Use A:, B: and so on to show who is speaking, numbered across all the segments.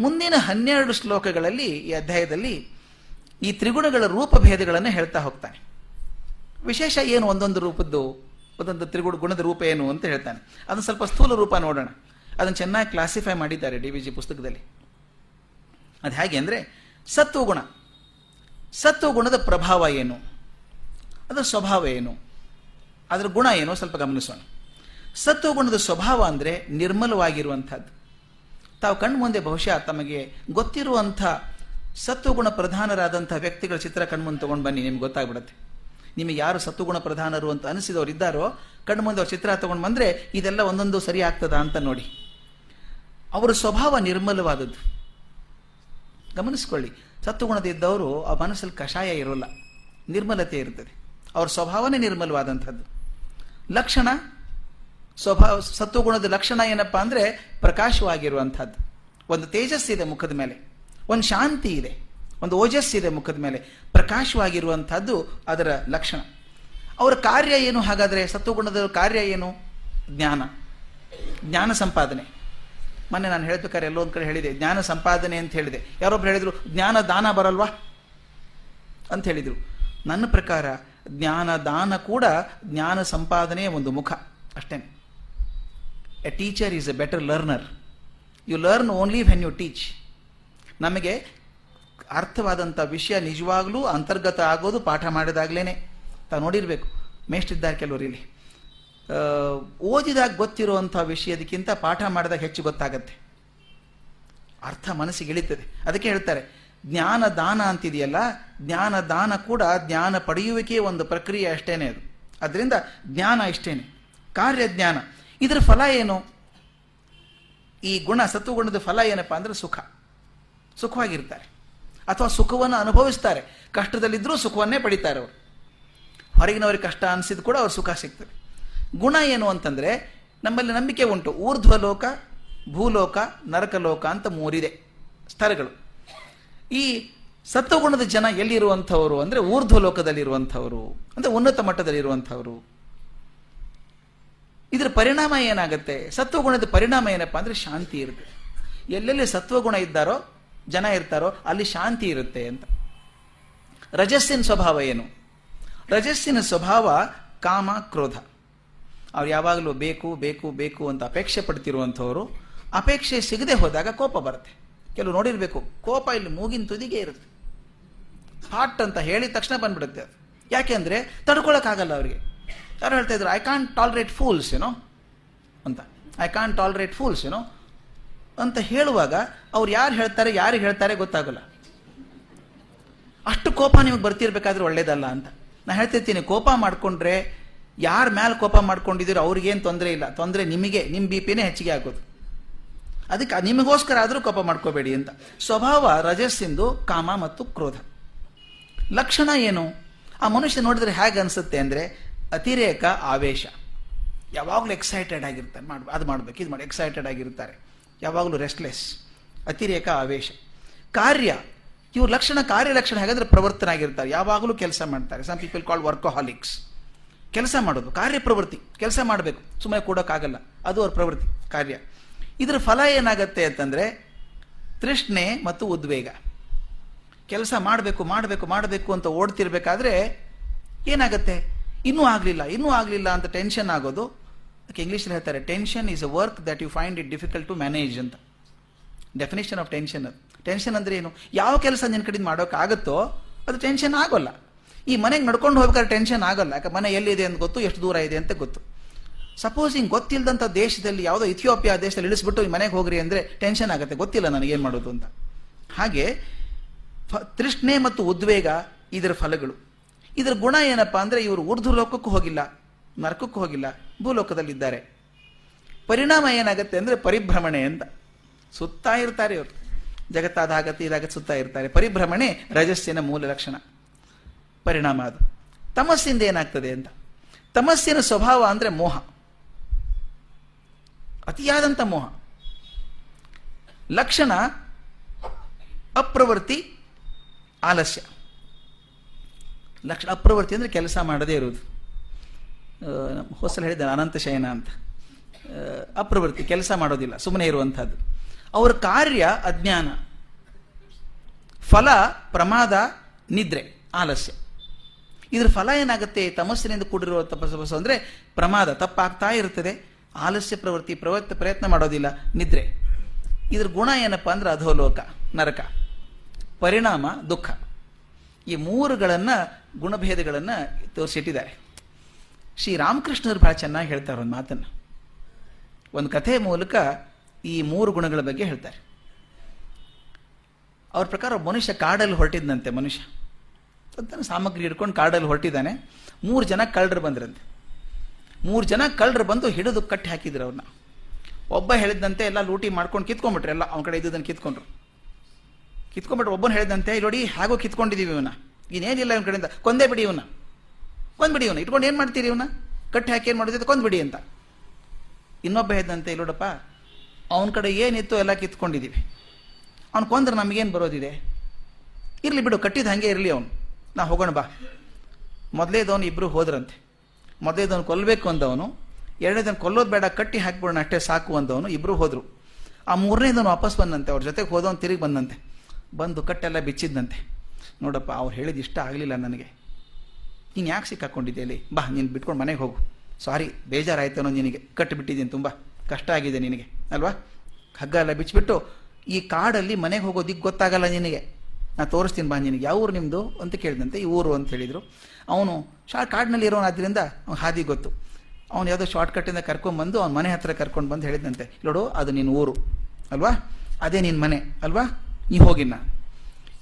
A: ಮುಂದಿನ ಹನ್ನೆರಡು ಶ್ಲೋಕಗಳಲ್ಲಿ ಈ ಅಧ್ಯಾಯದಲ್ಲಿ ಈ ತ್ರಿಗುಣಗಳ ರೂಪಭೇದಗಳನ್ನು ಹೇಳ್ತಾ ಹೋಗ್ತಾನೆ. ವಿಶೇಷ ಏನು ಒಂದೊಂದು ರೂಪದ್ದು, ಒಂದೊಂದು ತ್ರಿಗುಣ, ಗುಣದ ರೂಪ ಏನು ಅಂತ ಹೇಳ್ತಾನೆ. ಅದನ್ನು ಸ್ವಲ್ಪ ಸ್ಥೂಲ ರೂಪ ನೋಡೋಣ. ಅದನ್ನು ಚೆನ್ನಾಗಿ ಕ್ಲಾಸಿಫೈ ಮಾಡಿದ್ದಾರೆ ಡಿ ವಿ ಜಿ ಪುಸ್ತಕದಲ್ಲಿ. ಅದು ಹೇಗೆ ಅಂದರೆ ಸತ್ವಗುಣ ಸತ್ವಗುಣದ ಪ್ರಭಾವ ಏನು? ಅದರ ಸ್ವಭಾವ ಏನು? ಅದರ ಗುಣ ಏನು? ಸ್ವಲ್ಪ ಗಮನಿಸೋಣ. ಸತ್ವಗುಣದ ಸ್ವಭಾವ ಅಂದರೆ ನಿರ್ಮಲವಾಗಿರುವಂಥದ್ದು. ತಾವು ಕಣ್ಣು ಮುಂದೆ ಬಹುಶಃ ತಮಗೆ ಗೊತ್ತಿರುವಂಥ ಸತ್ವಗುಣ ಪ್ರಧಾನರಾದಂಥ ವ್ಯಕ್ತಿಗಳ ಚಿತ್ರ ಕಣ್ಮುಂದೆ ತೊಗೊಂಡು ಬನ್ನಿ, ನಿಮ್ಗೆ ಗೊತ್ತಾಗ್ಬಿಡುತ್ತೆ. ನಿಮಗೆ ಯಾರು ಸತ್ವಗುಣ ಪ್ರಧಾನರು ಅಂತ ಅನಿಸಿದವರು ಇದ್ದಾರೋ ಕಣ್ಣು ಮುಂದೆ ಅವ್ರ ಚಿತ್ರ ತಗೊಂಡು ಬಂದರೆ ಇದೆಲ್ಲ ಒಂದೊಂದು ಸರಿ ಆಗ್ತದ ಅಂತ ನೋಡಿ. ಅವರ ಸ್ವಭಾವ ನಿರ್ಮಲವಾದದ್ದು. ಗಮನಿಸ್ಕೊಳ್ಳಿ ಸತ್ವಗುಣದಿದ್ದವರು ಆ ಮನಸ್ಸಲ್ಲಿ ಕಷಾಯ ಇರೋಲ್ಲ, ನಿರ್ಮಲತೆ ಇರ್ತದೆ. ಅವ್ರ ಸ್ವಭಾವನೇ ನಿರ್ಮಲವಾದಂಥದ್ದು. ಲಕ್ಷಣ ಸ್ವಭಾವ ಸತ್ವಗುಣದ ಲಕ್ಷಣ ಏನಪ್ಪ ಅಂದರೆ ಪ್ರಕಾಶವಾಗಿರುವಂಥದ್ದು. ಒಂದು ತೇಜಸ್ಸಿದೆ ಮುಖದ ಮೇಲೆ, ಒಂದು ಶಾಂತಿ ಇದೆ, ಒಂದು ಓಜಸ್ಸಿದೆ ಮುಖದ ಮೇಲೆ, ಪ್ರಕಾಶವಾಗಿರುವಂಥದ್ದು ಅದರ ಲಕ್ಷಣ. ಅವರ ಕಾರ್ಯ ಏನು? ಹಾಗಾದರೆ ಸತ್ವಗುಣದ ಕಾರ್ಯ ಏನು? ಜ್ಞಾನ. ಜ್ಞಾನ ಸಂಪಾದನೆ. ಮೊನ್ನೆ ನಾನು ಹೇಳ್ಬೇಕಾದ್ರೆ ಎಲ್ಲೋ ಒಂದು ಕಡೆ ಹೇಳಿದೆ, ಜ್ಞಾನ ಸಂಪಾದನೆ ಅಂತ ಹೇಳಿದೆ. ಯಾರೊಬ್ರು ಹೇಳಿದ್ರು, ಜ್ಞಾನ ದಾನ ಬರಲ್ವಾ? ಅಂತ ಹೇಳಿದರು. ನನ್ನ ಪ್ರಕಾರ ಜ್ಞಾನ ದಾನ ಕೂಡ ಜ್ಞಾನ ಸಂಪಾದನೆಯ ಒಂದು ಮುಖ ಅಷ್ಟೇ a teacher is a better learner you learn only when you teach ನಮಗೆ ಅರ್ಥವಾದಂಥ ವಿಷಯ ನಿಜವಾಗ್ಲೂ ಅಂತರ್ಗತ ಆಗೋದು ಪಾಠ ಮಾಡಿದಾಗಲೇ ತಾವು ನೋಡಿರಬೇಕು. ಮೇಷ್ಟಿದ್ದಾರೆ ಕೆಲವರು ಇಲ್ಲಿ. ಓದಿದಾಗ ಗೊತ್ತಿರುವಂಥ ವಿಷಯದಕ್ಕಿಂತ ಪಾಠ ಮಾಡಿದಾಗ ಹೆಚ್ಚು ಗೊತ್ತಾಗತ್ತೆ. ಅರ್ಥ ಮನಸ್ಸಿಗೆ ಇಳಿತದೆ. ಅದಕ್ಕೆ ಹೇಳ್ತಾರೆ, ಜ್ಞಾನ ದಾನ ಅಂತಿದೆಯಲ್ಲ, ಜ್ಞಾನ ದಾನ ಕೂಡ ಜ್ಞಾನ ಪಡೆಯುವಿಕೆ ಒಂದು ಪ್ರಕ್ರಿಯೆ ಅಷ್ಟೇನೆ ಅದು. ಅದರಿಂದ ಜ್ಞಾನ ಇಷ್ಟೇನೆ. ಕಾರ್ಯ ಜ್ಞಾನ ಇದರ ಫಲ ಏನು? ಈ ಗುಣ, ಸತ್ವಗುಣದ ಫಲ ಏನಪ್ಪಾ ಅಂದರೆ ಸುಖ. ಸುಖವಾಗಿರ್ತಾರೆ. ಅಥವಾ ಸುಖವನ್ನು ಅನುಭವಿಸ್ತಾರೆ. ಕಷ್ಟದಲ್ಲಿದ್ದರೂ ಸುಖವನ್ನೇ ಪಡಿತಾರೆ ಅವರು. ಹೊರಗಿನವರಿಗೆ ಕಷ್ಟ ಅನಿಸಿದ ಕೂಡ ಅವ್ರು ಸುಖ ಸಿಗ್ತದೆ. ಗುಣ ಏನು ಅಂತಂದರೆ, ನಮ್ಮಲ್ಲಿ ನಂಬಿಕೆ ಉಂಟು. ಊರ್ಧ್ವಲೋಕ ಭೂಲೋಕ ನರಕಲೋಕ ಅಂತ ಮೂರಿದೆ ಸ್ಥಳಗಳು. ಈ ಸತ್ವಗುಣದ ಜನ ಎಲ್ಲಿರುವಂಥವರು ಅಂದರೆ ಊರ್ಧ್ವಲೋಕದಲ್ಲಿರುವಂಥವರು ಅಂದರೆ ಉನ್ನತ ಮಟ್ಟದಲ್ಲಿರುವಂಥವರು. ಇದರ ಪರಿಣಾಮ ಏನಾಗುತ್ತೆ? ಸತ್ವಗುಣದ ಪರಿಣಾಮ ಏನಪ್ಪಾ ಅಂದರೆ ಶಾಂತಿ ಇರುತ್ತೆ. ಎಲ್ಲೆಲ್ಲಿ ಸತ್ವಗುಣ ಇದ್ದಾರೋ, ಜನ ಇರ್ತಾರೋ, ಅಲ್ಲಿ ಶಾಂತಿ ಇರುತ್ತೆ ಅಂತ. ರಜಸ್ಸಿನ ಸ್ವಭಾವ ಏನು? ರಜಸ್ಸಿನ ಸ್ವಭಾವ ಕಾಮ, ಕ್ರೋಧ. ಅವ್ರು ಯಾವಾಗಲೂ ಬೇಕು ಬೇಕು ಬೇಕು ಅಂತ ಅಪೇಕ್ಷೆ ಪಡ್ತಿರುವಂಥವ್ರು, ಅಪೇಕ್ಷೆ ಸಿಗದೆ ಹೋದಾಗ ಕೋಪ ಬರುತ್ತೆ. ಕೆಲವು ನೋಡಿರ್ಬೇಕು, ಕೋಪ ಇಲ್ಲಿ ಮೂಗಿನ ತುದಿಗೆ ಇರುತ್ತೆ. ಹಾಟ್ ಅಂತ ಹೇಳಿದ ತಕ್ಷಣ ಬಂದ್ಬಿಡುತ್ತೆ ಅದು. ಯಾಕೆಂದ್ರೆ ತಡ್ಕೊಳಕ್ಕಾಗಲ್ಲ ಅವರಿಗೆ. ಯಾರು ಹೇಳ್ತಾ ಇದ್ರು ಐ ಕಾಂಟ್ ಟಾಲ್ರೇಟ್ ಫೂಲ್ಸ್ ಏನೋ ಅಂತ. ಐ ಕಾಂಟ್ ಟಾಲ್ರೇಟ್ ಫೂಲ್ಸ್ ಏನೋ ಅಂತ ಹೇಳುವಾಗ ಅವ್ರು ಯಾರು ಹೇಳ್ತಾರೆ ಯಾರು ಹೇಳ್ತಾರೆ ಗೊತ್ತಾಗಲ್ಲ. ಅಷ್ಟು ಕೋಪ ನಿಮಗೆ ಬರ್ತಿರ್ಬೇಕಾದ್ರೆ ಒಳ್ಳೇದಲ್ಲ ಅಂತ. ನಾನು ಹೇಳ್ತಿರ್ತೀನಿ, ಕೋಪ ಮಾಡಿಕೊಂಡ್ರೆ ಯಾರ ಮೇಲೆ ಕೋಪ ಮಾಡ್ಕೊಂಡಿದ್ದೀರೋ ಅವ್ರಿಗೇನು ತೊಂದರೆ ಇಲ್ಲ. ತೊಂದರೆ ನಿಮಗೆ ನಿಮ್ಮ ಬಿ ಪಿನೇ ಹೆಚ್ಚಿಗೆ ಆಗೋದು. ಅದಕ್ಕೆ ನಿಮಗೋಸ್ಕರ ಆದರೂ ಕೋಪ ಮಾಡ್ಕೋಬೇಡಿ ಅಂತ. ಸ್ವಭಾವ ರಜಸ್ಸಿಂದು ಕಾಮ ಮತ್ತು ಕ್ರೋಧ. ಲಕ್ಷಣ ಏನು? ಆ ಮನುಷ್ಯ ನೋಡಿದ್ರೆ ಹೇಗೆ ಅನಿಸುತ್ತೆ ಅಂದರೆ ಅತಿರೇಕ ಆವೇಶ. ಯಾವಾಗಲೂ ಎಕ್ಸೈಟೆಡ್ ಆಗಿರ್ತಾರೆ ಮಾಡ ಅದು ಮಾಡಬೇಕು, ಇದು ಮಾಡಿ ಎಕ್ಸೈಟೆಡ್ ಆಗಿರ್ತಾರೆ. ಯಾವಾಗಲೂ ರೆಸ್ಟ್ಲೆಸ್ ಅತಿರೇಕ ಆವೇಶ. ಕಾರ್ಯ, ಇವ್ರ ಲಕ್ಷಣ, ಕಾರ್ಯ ಲಕ್ಷಣ ಪ್ರವರ್ತನ ಆಗಿರ್ತಾರೆ. ಯಾವಾಗಲೂ ಕೆಲಸ ಮಾಡ್ತಾರೆ. ಸಮ್ ಪೀಪಲ್ ಕಾಲ್ಡ್ ವರ್ಕೋಹಾಲಿಕ್ಸ್ ಕೆಲಸ ಮಾಡೋದು, ಕಾರ್ಯ ಪ್ರವೃತ್ತಿ, ಕೆಲಸ ಮಾಡಬೇಕು. ಸುಮ್ಮನೆ ಕೊಡೋಕ್ಕಾಗಲ್ಲ, ಅದು ಅವ್ರ ಪ್ರವೃತ್ತಿ, ಕಾರ್ಯ. ಇದರ ಫಲ ಏನಾಗತ್ತೆ ಅಂತಂದರೆ, ತೃಷ್ಣೆ ಮತ್ತು ಉದ್ವೇಗ. ಕೆಲಸ ಮಾಡಬೇಕು ಮಾಡಬೇಕು ಮಾಡಬೇಕು ಅಂತ ಓಡ್ತಿರ್ಬೇಕಾದ್ರೆ ಏನಾಗುತ್ತೆ? ಇನ್ನೂ ಆಗಲಿಲ್ಲ ಇನ್ನೂ ಆಗಲಿಲ್ಲ ಅಂತ ಟೆನ್ಷನ್ ಆಗೋದು. ಅದಕ್ಕೆ ಇಂಗ್ಲೀಷಲ್ಲಿ ಹೇಳ್ತಾರೆ tension is a work that you find it difficult to manage ಅಂತ. ಡೆಫಿನೇಷನ್ ಆಫ್ ಟೆನ್ಷನ್ ಟೆನ್ಷನ್ ಅಂದರೆ ಏನು? ಯಾವ ಕೆಲಸ ನಿನ್ನ ಕಡೆಯಿಂದ ಮಾಡೋಕ್ಕಾಗುತ್ತೋ ಅದು ಟೆನ್ಷನ್ ಆಗೋಲ್ಲ. ಈ ಮನೆಗೆ ನಡ್ಕೊಂಡು ಹೋಗ್ಬೇಕಾದ್ರೆ ಟೆನ್ಷನ್ ಆಗೋಲ್ಲ. ಯಾಕೆ ಮನೆ ಎಲ್ಲಿದೆ ಅಂತ ಗೊತ್ತು, ಎಷ್ಟು ದೂರ ಇದೆ ಅಂತ ಗೊತ್ತು. ಸಪೋಸ್ ಹಿಂಗೆ ಗೊತ್ತಿಲ್ಲದಂಥ ದೇಶದಲ್ಲಿ, ಯಾವುದೋ ಇಥಿಯೋಪಿಯಾ ದೇಶದಲ್ಲಿ ಇಳಿಸ್ಬಿಟ್ಟು ಈ ಮನೆಗೆ ಹೋಗ್ರಿ ಅಂದರೆ ಟೆನ್ಷನ್ ಆಗುತ್ತೆ. ಗೊತ್ತಿಲ್ಲ ನನಗೇನು ಮಾಡೋದು ಅಂತ. ಹಾಗೆ ತೃಷ್ಣೆ ಮತ್ತು ಉದ್ವೇಗ ಇದರ ಫಲಗಳು. ಇದರ ಗುಣ ಏನಪ್ಪ ಅಂದರೆ ಇವರು ಊರ್ಧ್ವ ಲೋಕಕ್ಕೂ ಹೋಗಿಲ್ಲ, ನರಕಕ್ಕೂ ಹೋಗಿಲ್ಲ, ಭೂಲೋಕದಲ್ಲಿದ್ದಾರೆ. ಪರಿಣಾಮ ಏನಾಗುತ್ತೆ ಅಂದರೆ ಪರಿಭ್ರಮಣೆ ಅಂತ. ಸುತ್ತಾ ಇರ್ತಾರೆ ಇವರು. ಜಗತ್ತಾದಾಗತ್ತೆ ಇದಾಗತ್ತೆ, ಸುತ್ತಾ ಇರ್ತಾರೆ. ಪರಿಭ್ರಮಣೆ ರಜಸ್ಸಿನ ಮೂಲ ಲಕ್ಷಣ. ಪರಿಣಾಮ ಅದು. ತಮಸ್ಸಿಂದ ಏನಾಗ್ತದೆ ಅಂತ. ತಮಸ್ಸಿನ ಸ್ವಭಾವ ಅಂದರೆ ಮೋಹ. ಅತಿಯಾದಂಥ ಮೋಹ. ಲಕ್ಷಣ ಅಪ್ರವೃತ್ತಿ, ಆಲಸ್ಯ. ಲಕ್ಷಣ ಅಪ್ರವೃತ್ತಿ ಅಂದರೆ ಕೆಲಸ ಮಾಡದೇ ಇರೋದು ಹೊಸಲು ಹೇಳಿದ್ದಾರೆ ಅನಂತ ಶಯನ ಅಂತ. ಅಪ್ರವೃತ್ತಿ, ಕೆಲಸ ಮಾಡೋದಿಲ್ಲ ಸುಮ್ಮನೆ ಇರುವಂಥದ್ದು. ಅವರ ಕಾರ್ಯ ಅಜ್ಞಾನ. ಫಲ, ಪ್ರಮಾದ, ನಿದ್ರೆ, ಆಲಸ್ಯ. ಇದ್ರ ಫಲ ಏನಾಗುತ್ತೆ? ತಮಸ್ಸಿನಿಂದ ಕೂಡಿರುವ ತಪಸ್ಸು ಅಂದರೆ ಪ್ರಮಾದ, ತಪ್ಪಾಗ್ತಾ ಇರ್ತದೆ. ಆಲಸ್ಯ ಪ್ರವೃತ್ತಿ ಪ್ರವೃತ್ತಿ ಪ್ರಯತ್ನ ಮಾಡೋದಿಲ್ಲ, ನಿದ್ರೆ. ಇದ್ರ ಗುಣ ಏನಪ್ಪ ಅಂದ್ರೆ ಅಧೋಲೋಕ, ನರಕ. ಪರಿಣಾಮ, ದುಃಖ. ಈ ಮೂರುಗಳನ್ನ ಗುಣಭೇದಗಳನ್ನ ತೋರಿಸಿಟ್ಟಿದ್ದಾರೆ. ಶ್ರೀ ರಾಮಕೃಷ್ಣರು ಬಹಳ ಚೆನ್ನಾಗಿ ಹೇಳ್ತಾರೆ ಒಂದು ಮಾತನ್ನು. ಒಂದು ಕಥೆಯ ಮೂಲಕ ಈ ಮೂರು ಗುಣಗಳ ಬಗ್ಗೆ ಹೇಳ್ತಾರೆ. ಅವ್ರ ಪ್ರಕಾರ ಮನುಷ್ಯ ಕಾಡಲ್ಲಿ ಹೊರಟಿದ್ದಂತೆ ಮನುಷ್ಯ. ತನ್ನ ಸಾಮಗ್ರಿ ಹಿಡ್ಕೊಂಡು ಕಾಡಲ್ಲಿ ಹೊರಟಿದ್ದಾನೆ. ಮೂರು ಜನ ಕಳ್ಳರು ಬಂದ್ರಂತೆ. ಮೂರು ಜನ ಕಳ್ಳರು ಬಂದು ಹಿಡಿದು ಕಟ್ಟಿ ಹಾಕಿದ್ರು ಅವ್ರನ್ನ. ಒಬ್ಬ ಹೇಳಿದಂತೆ ಎಲ್ಲ ಲೂಟಿ ಮಾಡ್ಕೊಂಡು ಕಿತ್ಕೊಂಡ್ಬಿಟ್ರೆ, ಎಲ್ಲ ಅವನ ಕಡೆ ಇದ್ದುದನ್ನು ಕಿತ್ಕೊಂಡ್ರು. ಕಿತ್ಕೊಂಡ್ಬಿಟ್ರು. ಒಬ್ಬನು ಹೇಳಿದಂತೆ ನೋಡಿ ಹೇಗೋ ಕಿತ್ಕೊಂಡಿದ್ದೀವಿ ಇವನ ಇನ್ನೇನಿಲ್ಲ ಇವನ ಕಡೆಯಿಂದ. ಕೊಂದೇ ಬಿಡಿ ಇವನ ಕೊಂದ್ಬಿಡಿ ಇವನ ಇಟ್ಕೊಂಡು ಏನು ಮಾಡ್ತೀರಿ ಇವನ ಕಟ್ಟಿ ಹಾಕಿ ಏನು ಮಾಡಿದ್ರೆ ಕೊಂದ್ಬಿಡಿ ಅಂತ. ಇನ್ನೊಬ್ಬ ಹೇಳಿದಂತೆ, ಇಲ್ಲೋಡಪ್ಪ, ಅವನ ಕಡೆ ಏನಿತ್ತು ಎಲ್ಲ ಕಿತ್ಕೊಂಡಿದ್ದೀವಿ ಅವ್ನು ಕೊಂದ್ರೆ ನಮಗೇನು ಬರೋದಿದೆ? ಇರಲಿ ಬಿಡು, ಕಟ್ಟಿದ ಹಾಗೆ ಇರಲಿ ಅವನು. ನಾ ಹೋಗೋಣ ಬಾ. ಮೊದಲೇದವನು ಇಬ್ಬರು ಹೋದ್ರಂತೆ. ಮೊದಲೇದವನು ಕೊಲ್ಲಬೇಕು ಅಂದವನು. ಎರಡನೇದನ್ನು ಕೊಲ್ಲೋದು ಬೇಡ, ಕಟ್ಟಿ ಹಾಕ್ಬಿಡೋಣ ಅಷ್ಟೇ ಸಾಕು ಅಂದವನು. ಇಬ್ಬರು ಹೋದರು. ಆ ಮೂರನೇದವನು ವಾಪಸ್ ಬಂದಂತೆ. ಅವ್ರ ಜೊತೆಗೆ ಹೋದವನು ತಿರುಗಿ ಬಂದಂತೆ. ಬಂದು ಕಟ್ಟೆಲ್ಲ ಬಿಚ್ಚಿದ್ದಂತೆ ನೋಡಪ್ಪ, ಅವ್ರು ಹೇಳಿದ ಇಷ್ಟ ಆಗಲಿಲ್ಲ ನನಗೆ. ನೀನು ಯಾಕೆ ಸಿಕ್ಕಾಕೊಂಡಿದ್ದೆ ಅಲ್ಲಿ? ಬಾ, ನೀನು ಬಿಟ್ಕೊಂಡು ಮನೆಗೆ ಹೋಗು. ಸಾರಿ ಬೇಜಾರಾಯ್ತೇನೋ ನಿನಗೆ. ಕಟ್ಟಿಬಿಟ್ಟಿದ್ದೀನಿ ತುಂಬ. ಕಷ್ಟ ಆಗಿದೆ ನಿನಗೆ, ಅಲ್ವಾ? ಹಗ್ಗ ಎಲ್ಲ ಬಿಚ್ಚಿಬಿಟ್ಟು ಈ ಕಾಡಲ್ಲಿ ಮನೆಗೆ ಹೋಗೋದಿಕ್ಕೆ ಗೊತ್ತಾಗಲ್ಲ ನಿನಗೆ. ನಾ ತೋರಿಸ್ತೀನಿ ಬಾ ನಿನಗೆ. ಯಾವ ಊರು ನಿಮ್ಮದು ಅಂತ ಕೇಳಿದಂತೆ ಈ ಊರು ಅಂತ ಹೇಳಿದರು. ಅವನು ಶಾ, ಕಾಡಿನಲ್ಲಿ ಇರೋನಾದ್ರಿಂದ ಆದ್ದರಿಂದ ಅವ್ನು ಹಾದಿ ಗೊತ್ತು. ಅವನು ಯಾವುದೋ ಶಾರ್ಟ್ಕಟ್ಟಿಂದ ಕರ್ಕೊಂಡ್ಬಂದು ಅವ್ನ ಮನೆ ಹತ್ರ ಕರ್ಕೊಂಡು ಬಂದು ಹೇಳಿದಂತೆ ನೋಡು, ಅದು ನಿನ್ನ ಊರು, ಅಲ್ವಾ? ಅದೇ ನಿನ್ನ ಮನೆ, ಅಲ್ವಾ? ನೀ ಹೋಗಿನ್ನ.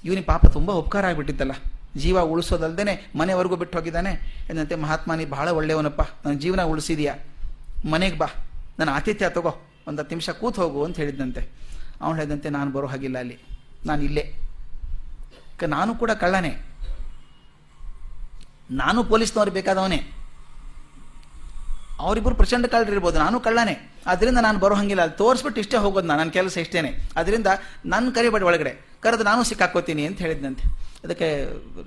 A: ಇವನಿ ಪಾಪ ತುಂಬ ಉಪಕಾರ ಆಗಿಬಿಟ್ಟಿದ್ದಲ್ಲ ಜೀವ ಉಳಿಸೋದಲ್ದೇನೆ ಮನೆವರೆಗೂ ಬಿಟ್ಟು ಹೋಗಿದ್ದಾನೆ. ಎಂದಂತೆ ಮಹಾತ್ಮ, ನೀ ಬಹಳ ಒಳ್ಳೆಯವನಪ್ಪ. ನನ್ನ ಜೀವನ ಉಳಿಸಿದೀಯಾ? ಮನೆಗೆ ಬಾ. ನನ್ನ ಆತಿಥ್ಯ ತಗೋ. ಒಂದು ಹತ್ತು ನಿಮಿಷ ಕೂತ್ ಹೋಗು ಅಂತ ಹೇಳಿದಂತೆ ಅವನು ಹೇಳಿದಂತೆ ನಾನು ಬರೋ ಹಾಗಿಲ್ಲ ಅಲ್ಲಿ. ನಾನು ಇಲ್ಲೇ. ನಾನು ಕೂಡ ಕಳ್ಳನೇ. ನಾನು ಪೊಲೀಸ್ನವ್ರು ಬೇಕಾದವನೇ. ಅವರಿಬ್ಬರು ಪ್ರಚಂಡ ಕಳ್ಳರಿರ್ಬೋದು ನಾನು ಕಳ್ಳನೇ. ಅದರಿಂದ ನಾನು ಬರೋ ಹಂಗಿಲ್ಲ. ಅಲ್ಲಿ ತೋರಿಸ್ಬಿಟ್ಟು ಇಷ್ಟೇ ಹೋಗೋದು ನಾನು, ನನ್ನ ಕೆಲಸ ಇಷ್ಟೇನೆ. ಅದರಿಂದ ನನ್ನ ಕರಿಬೇಡಿ ಒಳಗಡೆ, ಕರೆದು ನಾನು ಸಿಕ್ಕಾಕೋತೀನಿ ಅಂತ ಹೇಳಿದ್ನಂತೆ. ಅದಕ್ಕೆ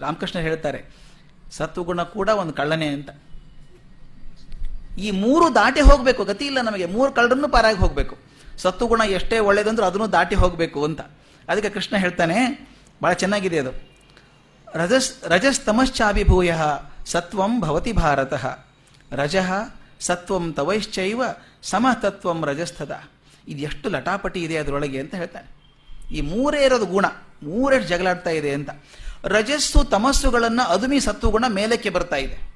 A: ರಾಮಕೃಷ್ಣ ಹೇಳ್ತಾರೆ, ಸತ್ವಗುಣ ಕೂಡ ಒಂದು ಕಳ್ಳನೇ ಅಂತ. ಈ ಮೂರು ದಾಟಿ ಹೋಗಬೇಕು, ಗತಿ ಇಲ್ಲ ನಮಗೆ. ಮೂರು ಕಳ್ಳರನ್ನು ಪಾರಾಗಿ ಹೋಗಬೇಕು. ಸತ್ವಗುಣ ಎಷ್ಟೇ ಒಳ್ಳೇದಂದ್ರೂ ಅದನ್ನು ದಾಟಿ ಹೋಗಬೇಕು ಅಂತ. ಅದಕ್ಕೆ ಕೃಷ್ಣ ಹೇಳ್ತಾನೆ, ಬಹಳ ಚೆನ್ನಾಗಿದೆ ಅದು. ರಜಸ್, ರಜಸ್ತಮಶ್ಚಾಭಿಭೂಯ ಸತ್ವಂ ಭವತಿ ಭಾರತ. ರಜಃ ಸತ್ವಂ ತವೈಶ್ಚೈವ ಸಮತತ್ವಂ ರಜಸ್ಥದ. ಇದು ಎಷ್ಟು ಲಟಾಪಟಿ ಇದೆ ಅದರೊಳಗೆ ಅಂತ ಹೇಳ್ತಾನೆ. ಈ ಮೂರೇ ಇರೋದು ಗುಣ ಮೂರೆಷ್ಟು ಜಗಳಾಡ್ತಾ ಇದೆ ಅಂತ. ರಜಸ್ಸು ತಮಸ್ಸುಗಳನ್ನು ಅದುಮಿ ಸತ್ವಗುಣ ಮೇಲಕ್ಕೆ ಬರ್ತಾ ಇದೆ.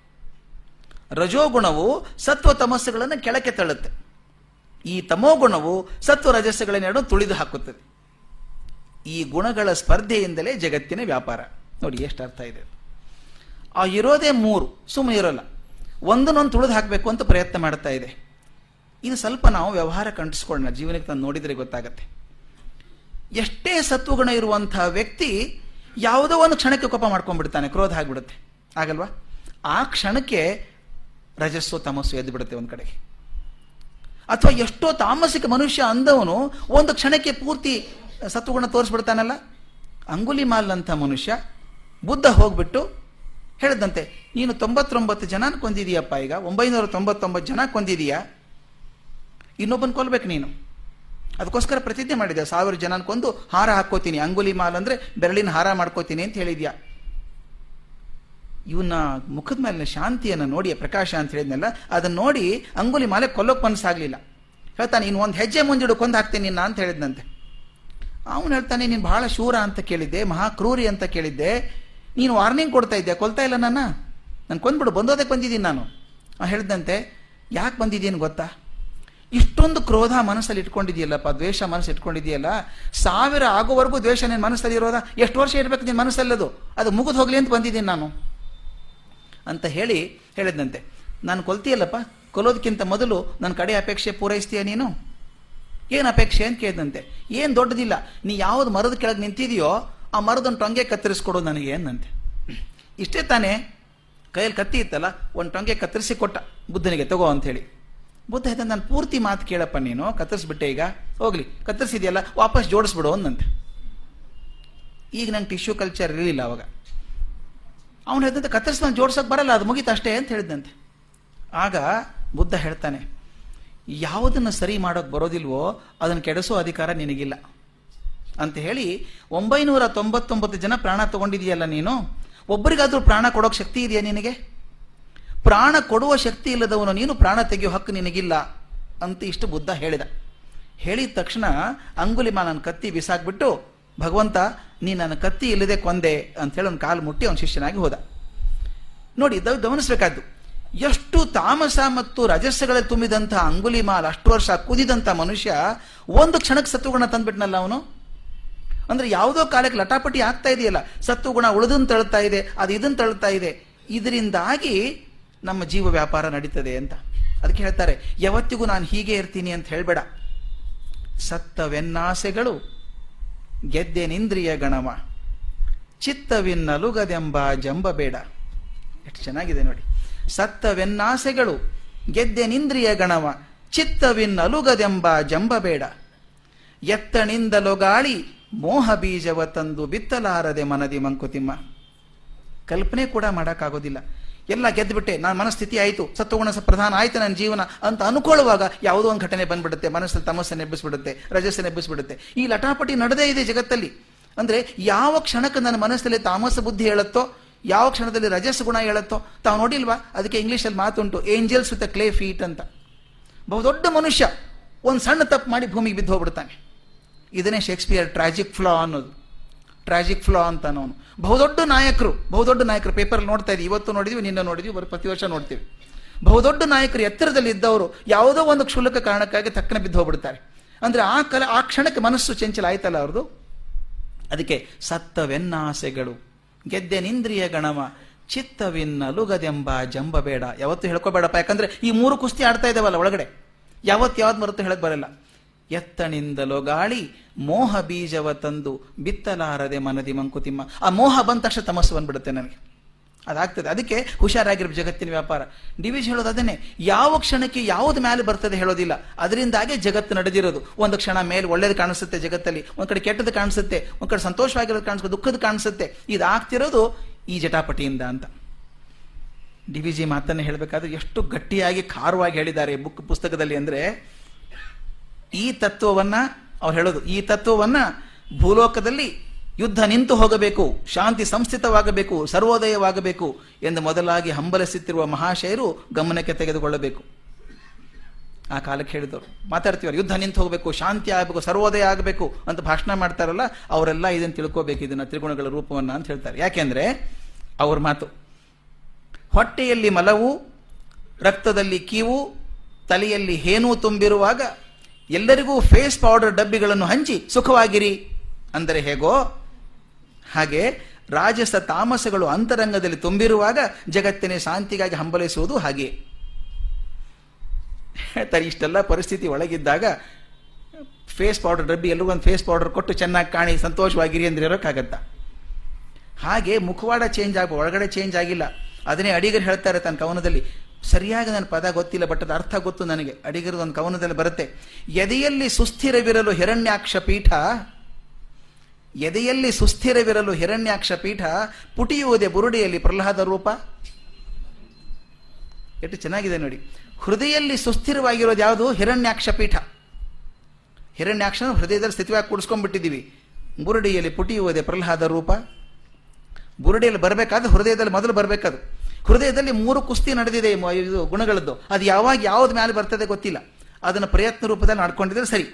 A: ರಜೋಗುಣವು ಸತ್ವ ತಮಸ್ಸುಗಳನ್ನು ಕೆಳಕ್ಕೆ ತಳ್ಳುತ್ತೆ. ಈ ತಮೋಗುಣವು ಸತ್ವ ರಜಸ್ಸುಗಳನ್ನೆರಡು ತುಳಿದು ಹಾಕುತ್ತದೆ ಈ ಗುಣಗಳ ಸ್ಪರ್ಧೆಯಿಂದಲೇ ಜಗತ್ತಿನ ವ್ಯಾಪಾರ. ನೋಡಿ ಎಷ್ಟು ಅರ್ಥ ಇದೆ. ಆ ಇರೋದೇ ಮೂರು ಸುಮ್ಮನೆ ಇರೋಲ್ಲ. ಒಂದನ್ನೊಂದು ತುಳಿದು ಹಾಕಬೇಕು ಅಂತ ಪ್ರಯತ್ನ ಮಾಡ್ತಾ ಇದೆ. ಇದು ಸ್ವಲ್ಪ ನಾವು ವ್ಯವಹಾರ ಕಂಟಿಸ್ಕೊಳ್ಳೋಣ ಜೀವನಕ್ಕೆ ನಾನು ನೋಡಿದರೆ ಗೊತ್ತಾಗತ್ತೆ. ಎಷ್ಟೇ ಸತ್ವಗುಣ ಇರುವಂತಹ ವ್ಯಕ್ತಿ ಯಾವುದೋ ಒಂದು ಕ್ಷಣಕ್ಕೆ ಕೋಪ ಮಾಡ್ಕೊಂಡ್ಬಿಡ್ತಾನೆ, ಕ್ರೋಧ ಆಗಿಬಿಡುತ್ತೆ. ಆಗಲ್ವಾ? ಆ ಕ್ಷಣಕ್ಕೆ ರಜಸ್ಸು, ತಮಸ್ಸು ಎದ್ದು ಬಿಡುತ್ತೆ ಒಂದು ಕಡೆಗೆ. ಅಥವಾ ಎಷ್ಟೋ ತಾಮಸಿಕ ಮನುಷ್ಯ ಅಂದವನು ಒಂದು ಕ್ಷಣಕ್ಕೆ ಪೂರ್ತಿ ಸತ್ವಗುಣ ತೋರಿಸ್ಬಿಡ್ತಾನಲ್ಲ? ಅಂಗುಲಿ ಮಾಲ್ ಅಂತ ಮನುಷ್ಯ ಬುದ್ಧ ಹೋಗ್ಬಿಟ್ಟು ಹೇಳಿದಂತೆ ನೀನು ತೊಂಬತ್ತೊಂಬತ್ತು ಜನ ಕೊಂದಿದೀಯಪ್ಪ ಈಗ, ಒಂಬೈನೂರ ತೊಂಬತ್ತೊಂಬತ್ತು ಜನ ಕೊಂದಿದೀಯಾ? ಇನ್ನೊಬ್ಬನ ಕೊಲ್ಬೇಕು ನೀನು. ಅದಕ್ಕೋಸ್ಕರ ಪ್ರತಿಜ್ಞೆ ಮಾಡಿದೆ, ಸಾವಿರ ಜನ ಕೊಂದು ಹಾರ ಹಾಕೋತೀನಿ ಅಂಗುಲಿ ಮಾಲ್ ಅಂದ್ರೆ ಬೆರಳಿನ ಹಾರ ಮಾಡ್ಕೋತೀನಿ ಅಂತ ಹೇಳಿದ್ಯಾ? ಇವನ ಮುಖದ ಮೇಲಿನ ಶಾಂತಿಯನ್ನು ನೋಡಿ ಪ್ರಕಾಶ ಅಂತ ಹೇಳಿದ್ನಲ್ಲ, ಅದನ್ನ ನೋಡಿ ಅಂಗುಲಿ ಮಾಲೆ ಕೊಲ್ಲೋಕ್ ಮನಸ್ಸಾಗಲಿಲ್ಲ. ಹೇಳ್ತಾನೆ, ಇನ್ನು ಒಂದು ಹೆಜ್ಜೆ ಮುಂದಿಡು, ಕೊಂದು ಹಾಕ್ತೀನಿ ನಿನ್ನ ಅಂತ ಹೇಳಿದ್ನಂತೆ. ಅವನು ಹೇಳ್ತಾನೆ, ನೀನು ಬಹಳ ಶೂರ ಅಂತ ಕೇಳಿದ್ದೆ, ಮಹಾ ಕ್ರೂರಿ ಅಂತ ಕೇಳಿದ್ದೆ. ನೀನು ವಾರ್ನಿಂಗ್ ಕೊಡ್ತಾ ಇದ್ದೆ ಕೊಲ್ತಾ ಇಲ್ಲ ನನ್ನ? ನಾನು ಕೊಂದ್ಬಿಡು, ಬಂದೋದಕ್ಕೆ ಬಂದಿದ್ದೀನಿ ನಾನು. ಹೇಳಿದಂತೆ, ಯಾಕೆ ಬಂದಿದ್ದೀನಿ ಗೊತ್ತಾ? ಇಷ್ಟೊಂದು ಕ್ರೋಧ ಮನಸ್ಸಲ್ಲಿ ಇಟ್ಕೊಂಡಿದೆಯಲ್ಲಪ್ಪ ದ್ವೇಷ ಮನಸ್ಸು ಇಟ್ಕೊಂಡಿದೆಯಲ್ಲ ಸಾವಿರ ಆಗೋವರೆಗೂ ದ್ವೇಷ ನಿನ್ನ ಮನಸ್ಸಲ್ಲಿ ಇರೋದಾ? ಎಷ್ಟು ವರ್ಷ ಇರಬೇಕು ನಿನ್ನ ಮನಸ್ಸಲ್ಲದು ಅದು? ಮುಗಿದು ಹೋಗಲಿ ಅಂತ ಬಂದಿದ್ದೀನಿ ನಾನು. ಅಂತ ಹೇಳಿ ಹೇಳಿದಂತೆ ನಾನು ಕೊಲ್ತೀಯಲ್ಲಪ್ಪ ಕೊಲೋದಕ್ಕಿಂತ ಮೊದಲು ನನ್ನ ಕಡೆ ಅಪೇಕ್ಷೆ ಪೂರೈಸ್ತೀಯ ನೀನು? ಏನು ಅಪೇಕ್ಷೆ ಅಂತ ಕೇಳಿದಂತೆ. ಏನು ದೊಡ್ಡದಿಲ್ಲ, ನೀ ಯಾವ್ದು ಮರದ ಕೆಳಗೆ ನಿಂತಿದೆಯೋ, ಆ ಮರದೊಂದು ಟೊಂಗೆ ಕತ್ತರಿಸ್ಕೊಡು ನನಗೆ ಇಷ್ಟೇ ತಾನೇ ಕೈಯಲ್ಲಿ ಕತ್ತಿ ಇತ್ತಲ್ಲ, ಒಂದು ಟೊಂಗೆ ಕತ್ತರಿಸಿ ಕೊಟ್ಟ ಬುದ್ಧನಿಗೆ ತಗೋ ಅಂತ ಹೇಳಿ ಬುದ್ಧ ಹೇಳ್ದ, ನಾನು ಪೂರ್ತಿ ಮಾತು ಕೇಳಪ್ಪ ನೀನು, ಕತ್ತರಿಸ್ಬಿಟ್ಟೆ ಈಗ, ಹೋಗ್ಲಿ, ಕತ್ತರಿಸಿದೆಯಲ್ಲ, ವಾಪಸ್ ಜೋಡಿಸ್ಬಿಡು ಅಂದಂತೆ. ಈಗ ನಂಗೆ ಟಿಶ್ಯೂ ಕಲ್ಚರ್ ಇರಲಿಲ್ಲ ಅವಾಗ. ಅವನು ಹೇಳ್ದಂತೆ, ಕತ್ತರಿಸಿ ನಾನು ಜೋಡ್ಸೋಕೆ ಬರಲ್ಲ, ಅದು ಮುಗೀತು ಅಷ್ಟೇ ಅಂತ ಹೇಳಿದಂತೆ. ಆಗ ಬುದ್ಧ ಹೇಳ್ತಾನೆ, ಯಾವುದನ್ನು ಸರಿ ಮಾಡೋಕೆ ಬರೋದಿಲ್ವೋ ಅದನ್ನು ಕೆಡಿಸೋ ಅಧಿಕಾರ ನಿನಗಿಲ್ಲ. ಅಂತ ಹೇಳಿ, ಒಂಬೈನೂರ ತೊಂಬತ್ತೊಂಬತ್ತು ಜನ ಪ್ರಾಣ ತಗೊಂಡಿದೆಯಲ್ಲ ನೀನು ಒಬ್ಬರಿಗಾದ್ರೂ ಪ್ರಾಣ ಕೊಡೋಕೆ ಶಕ್ತಿ ಇದೆಯಾ ನಿನಗೆ? ಪ್ರಾಣ ಕೊಡುವ ಶಕ್ತಿ ಇಲ್ಲದವನು, ನೀನು ಪ್ರಾಣ ತೆಗೆಯೋ ಹಕ್ಕು ನಿನಗಿಲ್ಲ ಅಂತ ಇಷ್ಟು ಬುದ್ಧ ಹೇಳಿದ. ಹೇಳಿದ ತಕ್ಷಣ ಅಂಗುಲಿಮ ನನ್ನ ಕತ್ತಿ ಬಿಸಾಕ್ಬಿಟ್ಟು, ಭಗವಂತ, ನೀ ನನ್ನ ಕತ್ತಿ ಇಲ್ಲದೆ ಕೊಂದೆ ಅಂತ ಹೇಳಿ ಒಂದು ಕಾಲು ಮುಟ್ಟಿ ಅವನು ಶಿಷ್ಯನಾಗಿ ಹೋದ. ನೋಡಿ ಗಮನಿಸಬೇಕಾದ್ದು, ಎಷ್ಟು ತಾಮಸ ಮತ್ತು ರಜಸ್ಸಗಳಲ್ಲಿ ತುಂಬಿದಂಥ ಅಂಗುಲಿಮಾಲ್ ಅಷ್ಟು ವರ್ಷ ಕುದಿದಂಥ ಮನುಷ್ಯ ಒಂದು ಕ್ಷಣಕ್ಕೆ ಸತ್ವಗುಣ ತಂದ್ಬಿಟ್ನಲ್ಲ ಅವನು? ಅಂದ್ರೆ ಯಾವುದೋ ಕಾಲಕ್ಕೆ ಲಟಾಪಟಿ ಆಗ್ತಾ ಇದೆಯಲ್ಲ, ಸತ್ತು ಗುಣ ಉಳಿದನ್ ತಳ್ತಾ ಇದೆ, ಅದು ಇದನ್ನ ತಳ್ತಾ ಇದೆ, ಇದರಿಂದಾಗಿ ನಮ್ಮ ಜೀವ ವ್ಯಾಪಾರ ನಡೀತದೆ ಅಂತ. ಅದಕ್ಕೆ ಹೇಳ್ತಾರೆ, ಯಾವತ್ತಿಗೂ ನಾನು ಹೀಗೆ ಇರ್ತೀನಿ ಅಂತ ಹೇಳ್ಬೇಡ. ಸತ್ತವೆನ್ನಾಸೆಗಳು, ಗೆದ್ದೆನಿಂದ್ರಿಯ ಗಣವ. ಚಿತ್ತವಿನ್ನಲುಗದೆಂಬ ಜಂಬ ಬೇಡ. ಎಷ್ಟು ಚೆನ್ನಾಗಿದೆ ನೋಡಿ. ಸತ್ತವೆನ್ನಾಸೆಗಳು, ಗೆದ್ದೆನಿಂದ್ರಿಯ ಗಣವ. ಚಿತ್ತವಿನ್ನಲುಗದೆಂಬ ಜಂಬ ಬೇಡ. ಎತ್ತಣಿಂದ ಗಾಳಿ ಮೋಹ ಬೀಜವ ತಂದು ಬಿತ್ತಲಾರದೆ ಮನದಿ ಮಂಕುತಿಮ್ಮ. ಕಲ್ಪನೆ ಕೂಡ ಮಾಡೋಕ್ಕಾಗೋದಿಲ್ಲ. ಎಲ್ಲ ಗೆದ್ದುಬಿಟ್ಟೆ ನಾನು ಮನಸ್ಥಿತಿ ಆಯಿತು ಸತ್ವಗುಣ ಪ್ರಧಾನ ಆಯಿತು ನನ್ನ ಜೀವನ ಅಂತ ಅನ್ಕೊಳ್ಳುವಾಗ ಯಾವುದೋ ಒಂದು ಘಟನೆ ಬಂದ್ಬಿಡುತ್ತೆ, ಮನಸ್ಸಲ್ಲಿ ತಮಸ್ಸನ್ನು ಎಬ್ಬಿಸ್ಬಿಡುತ್ತೆ, ರಜಸ್ಸನ್ನು ಎಬ್ಬಿಸ್ಬಿಡುತ್ತೆ. ಈ ಲಟಾಪಟಿ ನಡೆದೇ ಇದೆ ಜಗತ್ತಲ್ಲಿ. ಅಂದರೆ ಯಾವ ಕ್ಷಣಕ್ಕೆ ನನ್ನ ಮನಸ್ಸಲ್ಲಿ ತಾಮಸ ಬುದ್ಧಿ ಹೇಳುತ್ತೋ, ಯಾವ ಕ್ಷಣದಲ್ಲಿ ರಜಸ್ ಗುಣ ಹೇಳುತ್ತೋ, ತಾವು ನೋಡಿಲ್ವಾ? ಅದಕ್ಕೆ ಇಂಗ್ಲೀಷಲ್ಲಿ ಮಾತುಂಟು ಏಂಜಲ್ಸ್ ವಿತ್ ಕ್ಲೇ ಫೀಟ್ ಅಂತ. ಬಹುದೊಡ್ಡ ಮನುಷ್ಯ ಒಂದು ಸಣ್ಣ ತಪ್ಪು ಮಾಡಿ ಭೂಮಿಗೆ ಬಿದ್ದು ಹೋಗ್ಬಿಡ್ತಾನೆ. ಇದನ್ನೇ ಶೇಕ್ಸ್ಪಿಯರ್ ಟ್ರಾಜಿಕ್ ಫ್ಲಾ ಅನ್ನೋದು. ಟ್ರಾಜಿಕ್ ಫ್ಲಾ ಅಂತ ಅನ್ನೋನು. ಬಹುದೊಡ್ಡ ನಾಯಕರು ಬಹುದೊಡ್ಡ ನಾಯಕರು ಪೇಪರ್ ನೋಡ್ತಾ ಇದ್ದೀವಿ ಇವತ್ತು ನೋಡಿದ್ವಿ, ನಿನ್ನೆ ನೋಡಿದ್ವಿ, ಬರೀ ಪ್ರತಿ ವರ್ಷ ನೋಡ್ತೀವಿ. ಬಹುದೊಡ್ಡ ನಾಯಕರು ಎತ್ತರದಲ್ಲಿ ಇದ್ದವರು ಯಾವುದೋ ಒಂದು ಕ್ಷುಲ್ಲಕ ಕಾರಣಕ್ಕಾಗಿ ತಕ್ಕನೆ ಬಿದ್ದು ಹೋಗ್ಬಿಡ್ತಾರೆ. ಅಂದರೆ ಆ ಕಲ, ಆ ಕ್ಷಣಕ್ಕೆ ಮನಸ್ಸು ಚಂಚಲ ಆಯ್ತಲ್ಲ ಅವ್ರದ್ದು ಅದಕ್ಕೆ ಸತ್ತವೆನ್ನಾಸೆಗಳು ಗೆದ್ದೆನಿಂದ್ರಿಯ ಗಣವ, ಚಿತ್ತವಿನ್ನಲುಗದೆಂಬ ಜಂಬ ಬೇಡ ಯಾವತ್ತು ಹೇಳ್ಕೋಬೇಡಪ್ಪ. ಯಾಕಂದ್ರೆ ಈ ಮೂರು ಕುಸ್ತಿ ಆಡ್ತಾ ಇದ್ದಾವಲ್ಲ ಒಳಗಡೆ. ಯಾವತ್ತು ಯಾವ್ದು ಮರೆತು ಹೇಳಕ್ ಬರಲ್ಲ. ಎತ್ತಣಿಂದಲೋ ಗಾಳಿ ಮೋಹ ಬೀಜವ ತಂದು ಬಿತ್ತಲಾರದೆ ಮನದಿ ಮಂಕುತಿಮ್ಮ. ಆ ಮೋಹ ಬಂದ ತಕ್ಷಣ ತಮಸ್ಸು ಬಂದ್ಬಿಡುತ್ತೆ ನನಗೆ. ಅದಾಗ್ತದೆ. ಅದಕ್ಕೆ ಹುಷಾರಾಗಿರೋ ಜಗತ್ತಿನ ವ್ಯಾಪಾರ. ಡಿವಿಜ್ ಹೇಳೋದು ಅದನ್ನೇ. ಯಾವ ಕ್ಷಣಕ್ಕೆ ಯಾವ್ದು ಮೇಲೆ ಬರ್ತದೆ ಹೇಳೋದಿಲ್ಲ. ಅದರಿಂದಾಗೆ ಜಗತ್ತು ನಡೆದಿರೋದು. ಒಂದು ಕ್ಷಣ ಮೇಲೆ ಒಳ್ಳೇದು ಕಾಣಿಸುತ್ತೆ ಜಗತ್ತಲ್ಲಿ. ಒಂದ್ ಕಡೆ ಕೆಟ್ಟದ್ದು ಕಾಣಿಸುತ್ತೆ. ಒಂದ್ ಕಡೆ ಸಂತೋಷವಾಗಿರೋದು ಕಾಣಿಸುತ್ತೆ. ದುಃಖದ ಕಾಣಿಸುತ್ತೆ. ಇದಾಗ್ತಿರೋದು ಈ ಜಟಾಪಟಿಯಿಂದ ಅಂತ. ಡಿ ವಿ ಜಿ ಮಾತನ್ನು ಹೇಳಬೇಕಾದ್ರೆ ಎಷ್ಟು ಗಟ್ಟಿಯಾಗಿ ಖಾರವಾಗಿ ಹೇಳಿದ್ದಾರೆ ಬುಕ್ ಪುಸ್ತಕದಲ್ಲಿ ಅಂದ್ರೆ ಈ ತತ್ವವನ್ನ ಅವ್ರು ಹೇಳೋದು, ಈ ತತ್ವವನ್ನ ಭೂಲೋಕದಲ್ಲಿ ಯುದ್ಧ ನಿಂತು ಹೋಗಬೇಕು, ಶಾಂತಿ ಸಂಸ್ಥಿತವಾಗಬೇಕು, ಸರ್ವೋದಯವಾಗಬೇಕು ಎಂದು ಮೊದಲಾಗಿ ಹಂಬಲಿಸುತ್ತಿರುವ ಮಹಾಶಯರು ಗಮನಕ್ಕೆ ತೆಗೆದುಕೊಳ್ಳಬೇಕು. ಆ ಕಾಲಕ್ಕೆ ಹೇಳಿದವರು. ಮಾತಾಡ್ತೀವಲ್ಲ, ಯುದ್ಧ ನಿಂತು ಹೋಗಬೇಕು, ಶಾಂತಿ ಆಗಬೇಕು, ಸರ್ವೋದಯ ಆಗಬೇಕು ಅಂತ ಭಾಷಣ ಮಾಡ್ತಾರಲ್ಲ, ಅವರೆಲ್ಲ ಇದನ್ನು ತಿಳ್ಕೋಬೇಕು, ಇದನ್ನ ತ್ರಿಗುಣಗಳ ರೂಪವನ್ನು ಅಂತ ಹೇಳ್ತಾರೆ. ಯಾಕೆಂದ್ರೆ, ಅವ್ರ ಮಾತು, ಹೊಟ್ಟೆಯಲ್ಲಿ ಮಲವು, ರಕ್ತದಲ್ಲಿ ಕೀವು, ತಲೆಯಲ್ಲಿ ಹೇನೂ ತುಂಬಿರುವಾಗ ಎಲ್ಲರಿಗೂ ಫೇಸ್ ಪೌಡರ್ ಡಬ್ಬಿಗಳನ್ನು ಹಂಚಿ ಸುಖವಾಗಿರಿ. ಅಂದರೆ ಹೇಗೋ? ಹಾಗೆ ರಾಜಸ ತಾಮಸಗಳು ಅಂತರಂಗದಲ್ಲಿ ತುಂಬಿರುವಾಗ ಜಗತ್ತಿನ ಶಾಂತಿಗಾಗಿ ಹಂಬಲಿಸುವುದು ಹಾಗೆ. ಹೇಳ್ತಾರೆ, ಇಷ್ಟೆಲ್ಲ ಪರಿಸ್ಥಿತಿ ಒಳಗಿದ್ದಾಗ ಫೇಸ್ ಪೌಡರ್ ಡಬ್ಬಿ ಎಲ್ಲರಿಗೂ ಒಂದು ಫೇಸ್ ಪೌಡರ್ ಕೊಟ್ಟು ಚೆನ್ನಾಗಿ ಕಾಣಿ, ಸಂತೋಷವಾಗಿರಿ ಅಂದ್ರೆ ಇರೋಕ್ಕಾಗತ್ತಾ. ಹಾಗೆ ಮುಖವಾಡ ಚೇಂಜ್ ಆಗ ಒಳಗಡೆ ಚೇಂಜ್ ಆಗಿಲ್ಲ. ಅದನ್ನೇ ಅಡಿಗರು ಹೇಳ್ತಾರೆ ತನ್ನ ಕವನದಲ್ಲಿ ಸರಿಯಾಗಿ ನನ್ನ ಪದ ಗೊತ್ತಿಲ್ಲ ಬಟ್ ಅದು ಅರ್ಥ ಗೊತ್ತು ನನಗೆ. ಅಡಿಗರದ ಒಂದು ಕವನದಲ್ಲಿ ಬರುತ್ತೆ, ಎದೆಯಲ್ಲಿ ಸುಸ್ಥಿರವಿರಲು ಹಿರಣ್ಯಾಕ್ಷ ಪೀಠ ಎದೆಯಲ್ಲಿ ಸುಸ್ಥಿರವಿರಲು ಹಿರಣ್ಯಾಕ್ಷ ಪೀಠ ಪುಟಿಯುವುದೇ ಬುರುಡಿಯಲ್ಲಿ ಪ್ರಹ್ಲಾದ ರೂಪ. ಎಷ್ಟು ಚೆನ್ನಾಗಿದೆ ನೋಡಿ. ಹೃದಯಲ್ಲಿ ಸುಸ್ಥಿರವಾಗಿರೋದು ಯಾವುದು? ಹಿರಣ್ಯಾಕ್ಷ ಪೀಠ ಹಿರಣ್ಯಾಕ್ಷ ಹೃದಯದಲ್ಲಿ ಸ್ಥಿತಿವಾಗಿ ಕೂಡಿಸ್ಕೊಂಡ್ಬಿಟ್ಟಿದ್ದೀವಿ. ಬುರುಡೆಯಲ್ಲಿ ಪುಟಿಯುವುದೇ ಪ್ರಹ್ಲಾದ ರೂಪ. ಬುರುಡೆಯಲ್ಲಿ ಬರಬೇಕಾದ್ರೆ ಹೃದಯದಲ್ಲಿ ಮೊದಲು ಬರಬೇಕದು. ಹೃದಯದಲ್ಲಿ ಮೂರು ಕುಸ್ತಿ ನಡೆದಿದೆ ಇದು ಗುಣಗಳದ್ದು. ಅದು ಯಾವಾಗ ಯಾವ್ದು ಮೇಲೆ ಬರ್ತದೆ ಗೊತ್ತಿಲ್ಲ. ಅದನ್ನು ಪ್ರಯತ್ನ ರೂಪದಲ್ಲಿ ನಡ್ಕೊಂಡಿದ್ರೆ ಸರಿ.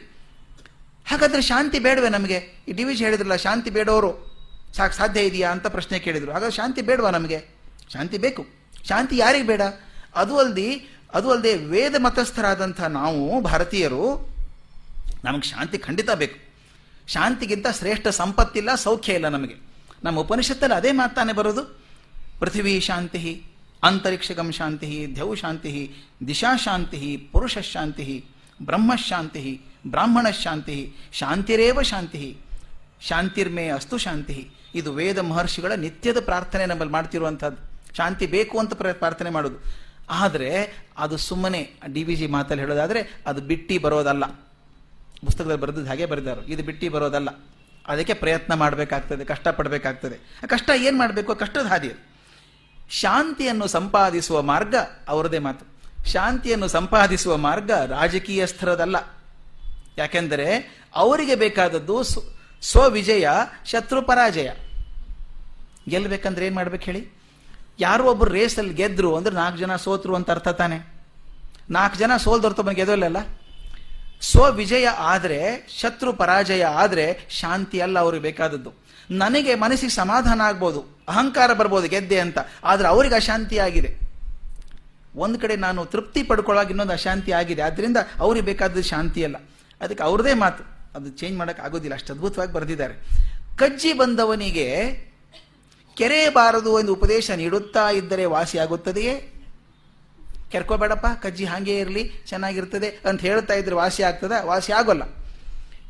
A: ಹಾಗಾದ್ರೆ ಶಾಂತಿ ಬೇಡವೆ ನಮಗೆ? ಈ ಡಿವಿಜ್ ಹೇಳಿದ್ರಲ್ಲ, ಶಾಂತಿ ಬೇಡೋರು ಸಾಕು ಸಾಧ್ಯ ಇದೆಯಾ ಅಂತ ಪ್ರಶ್ನೆ ಕೇಳಿದ್ರು. ಹಾಗಾದ್ರೆ ಶಾಂತಿ ಬೇಡವಾ ನಮಗೆ? ಶಾಂತಿ ಬೇಕು. ಶಾಂತಿ ಯಾರಿಗೆ ಬೇಡ? ಅದು ಅಲ್ಲದೆ ಅದು ಅಲ್ಲದೆ ವೇದ ಮತಸ್ಥರಾದಂಥ ನಾವು ಭಾರತೀಯರು, ನಮಗೆ ಶಾಂತಿ ಖಂಡಿತ ಬೇಕು. ಶಾಂತಿಗಿಂತ ಶ್ರೇಷ್ಠ ಸಂಪತ್ತಿಲ್ಲ, ಸೌಖ್ಯ ಇಲ್ಲ ನಮಗೆ. ನಮ್ಮ ಉಪನಿಷತ್ತಲ್ಲಿ ಅದೇ ಮಾತಾನೆ ಬರೋದು. ಪೃಥ್ವಿ ಶಾಂತಿ ಅಂತರಿಕ್ಷಗಂ ಶಾಂತಿ ದ್ಯೌ ಶಾಂತಿ, ದಿಶಾ ಶಾಂತಿ, ಪುರುಷ ಶಾಂತಿ ಬ್ರಹ್ಮಶಾಂತಿ ಬ್ರಾಹ್ಮಣ ಶಾಂತಿ, ಶಾಂತಿರೇವ ಶಾಂತಿ, ಶಾಂತಿರ್ಮೇ ಅಸ್ತು ಶಾಂತಿ. ಇದು ವೇದ ಮಹರ್ಷಿಗಳ ನಿತ್ಯದ ಪ್ರಾರ್ಥನೆ ನಮ್ಮಲ್ಲಿ ಮಾಡ್ತಿರುವಂಥದ್ದು. ಶಾಂತಿ ಬೇಕು ಅಂತ ಪ್ರಾರ್ಥನೆ ಮಾಡೋದು. ಆದರೆ ಅದು ಸುಮ್ಮನೆ, ಡಿ ವಿ ಜಿ ಮಾತಲ್ಲಿ ಹೇಳೋದಾದರೆ ಅದು ಬಿಟ್ಟಿ ಬರೋದಲ್ಲ. ಪುಸ್ತಕದಲ್ಲಿ ಬರೆದದ್ದು ಹಾಗೆ ಬರೆದಾರು. ಇದು ಬಿಟ್ಟಿ ಬರೋದಲ್ಲ. ಅದಕ್ಕೆ ಪ್ರಯತ್ನ ಮಾಡಬೇಕಾಗ್ತದೆ, ಕಷ್ಟಪಡಬೇಕಾಗ್ತದೆ. ಕಷ್ಟ ಏನು ಮಾಡಬೇಕು? ಕಷ್ಟದ ಹಾದಿ ಶಾಂತಿಯನ್ನು ಸಂಪಾದಿಸುವ ಮಾರ್ಗ ಅವರದೇ ಮಾತು. ಶಾಂತಿಯನ್ನು ಸಂಪಾದಿಸುವ ಮಾರ್ಗ ರಾಜಕೀಯ ಸ್ಥರದಲ್ಲ. ಯಾಕೆಂದರೆ ಅವರಿಗೆ ಬೇಕಾದದ್ದು ಸ್ವ- ಸ್ವವಿಜಯ, ಶತ್ರು ಪರಾಜಯ. ಗೆಲ್ಲಬೇಕಂದ್ರೆ ಏನು ಮಾಡ್ಬೇಕು ಹೇಳಿ? ಯಾರೋ ಒಬ್ರು ರೇಸಲ್ಲಿ ಗೆದ್ರು ಅಂದ್ರೆ ನಾಲ್ಕು ಜನ ಸೋತ್ರು ಅಂತ ಅರ್ಥ ತಾನೆ? ನಾಲ್ಕು ಜನ ತಮ್ಮ ಸ್ವ ಸ್ವವಿಜಯ ಆದರೆ, ಶತ್ರು ಪರಾಜಯ ಆದರೆ ಶಾಂತಿ ಅಲ್ಲ ಅವ್ರಿಗೆ ಬೇಕಾದದ್ದು. ನನಗೆ ಮನಸ್ಸಿಗೆ ಸಮಾಧಾನ ಆಗ್ಬೋದು. ಅಹಂಕಾರ ಬರ್ಬೋದು, ಗೆದ್ದೆ ಅಂತ. ಆದರೆ ಅವ್ರಿಗೆ ಅಶಾಂತಿ ಆಗಿದೆ. ಒಂದು ಕಡೆ ನಾನು ತೃಪ್ತಿ ಪಡ್ಕೊಳ್ಳೋಕೆ ಇನ್ನೊಂದು ಅಶಾಂತಿ ಆಗಿದೆ. ಆದ್ದರಿಂದ ಅವ್ರಿಗೆ ಬೇಕಾದದ್ದು ಶಾಂತಿ ಅಲ್ಲ. ಅದಕ್ಕೆ ಅವ್ರದೇ ಮಾತು. ಅದು ಚೇಂಜ್ ಮಾಡೋಕ್ಕೆ ಆಗೋದಿಲ್ಲ. ಅಷ್ಟು ಅದ್ಭುತವಾಗಿ ಬರೆದಿದ್ದಾರೆ. ಕಜ್ಜಿ ಬಂದವನಿಗೆ ಕೆರೆ ಬಾರದು ಎಂದು ಉಪದೇಶ ನೀಡುತ್ತಾ ಇದ್ದರೆ ವಾಸಿ ಆಗುತ್ತದೆಯೇ? ಕೆರ್ಕೋಬೇಡಪ್ಪ, ಕಜ್ಜಿ ಹಾಗೆ ಇರಲಿ, ಚೆನ್ನಾಗಿರ್ತದೆ ಅಂತ ಹೇಳ್ತಾ ಇದ್ರೆ ವಾಸಿ ಆಗ್ತದ? ವಾಸಿ ಆಗೋಲ್ಲ.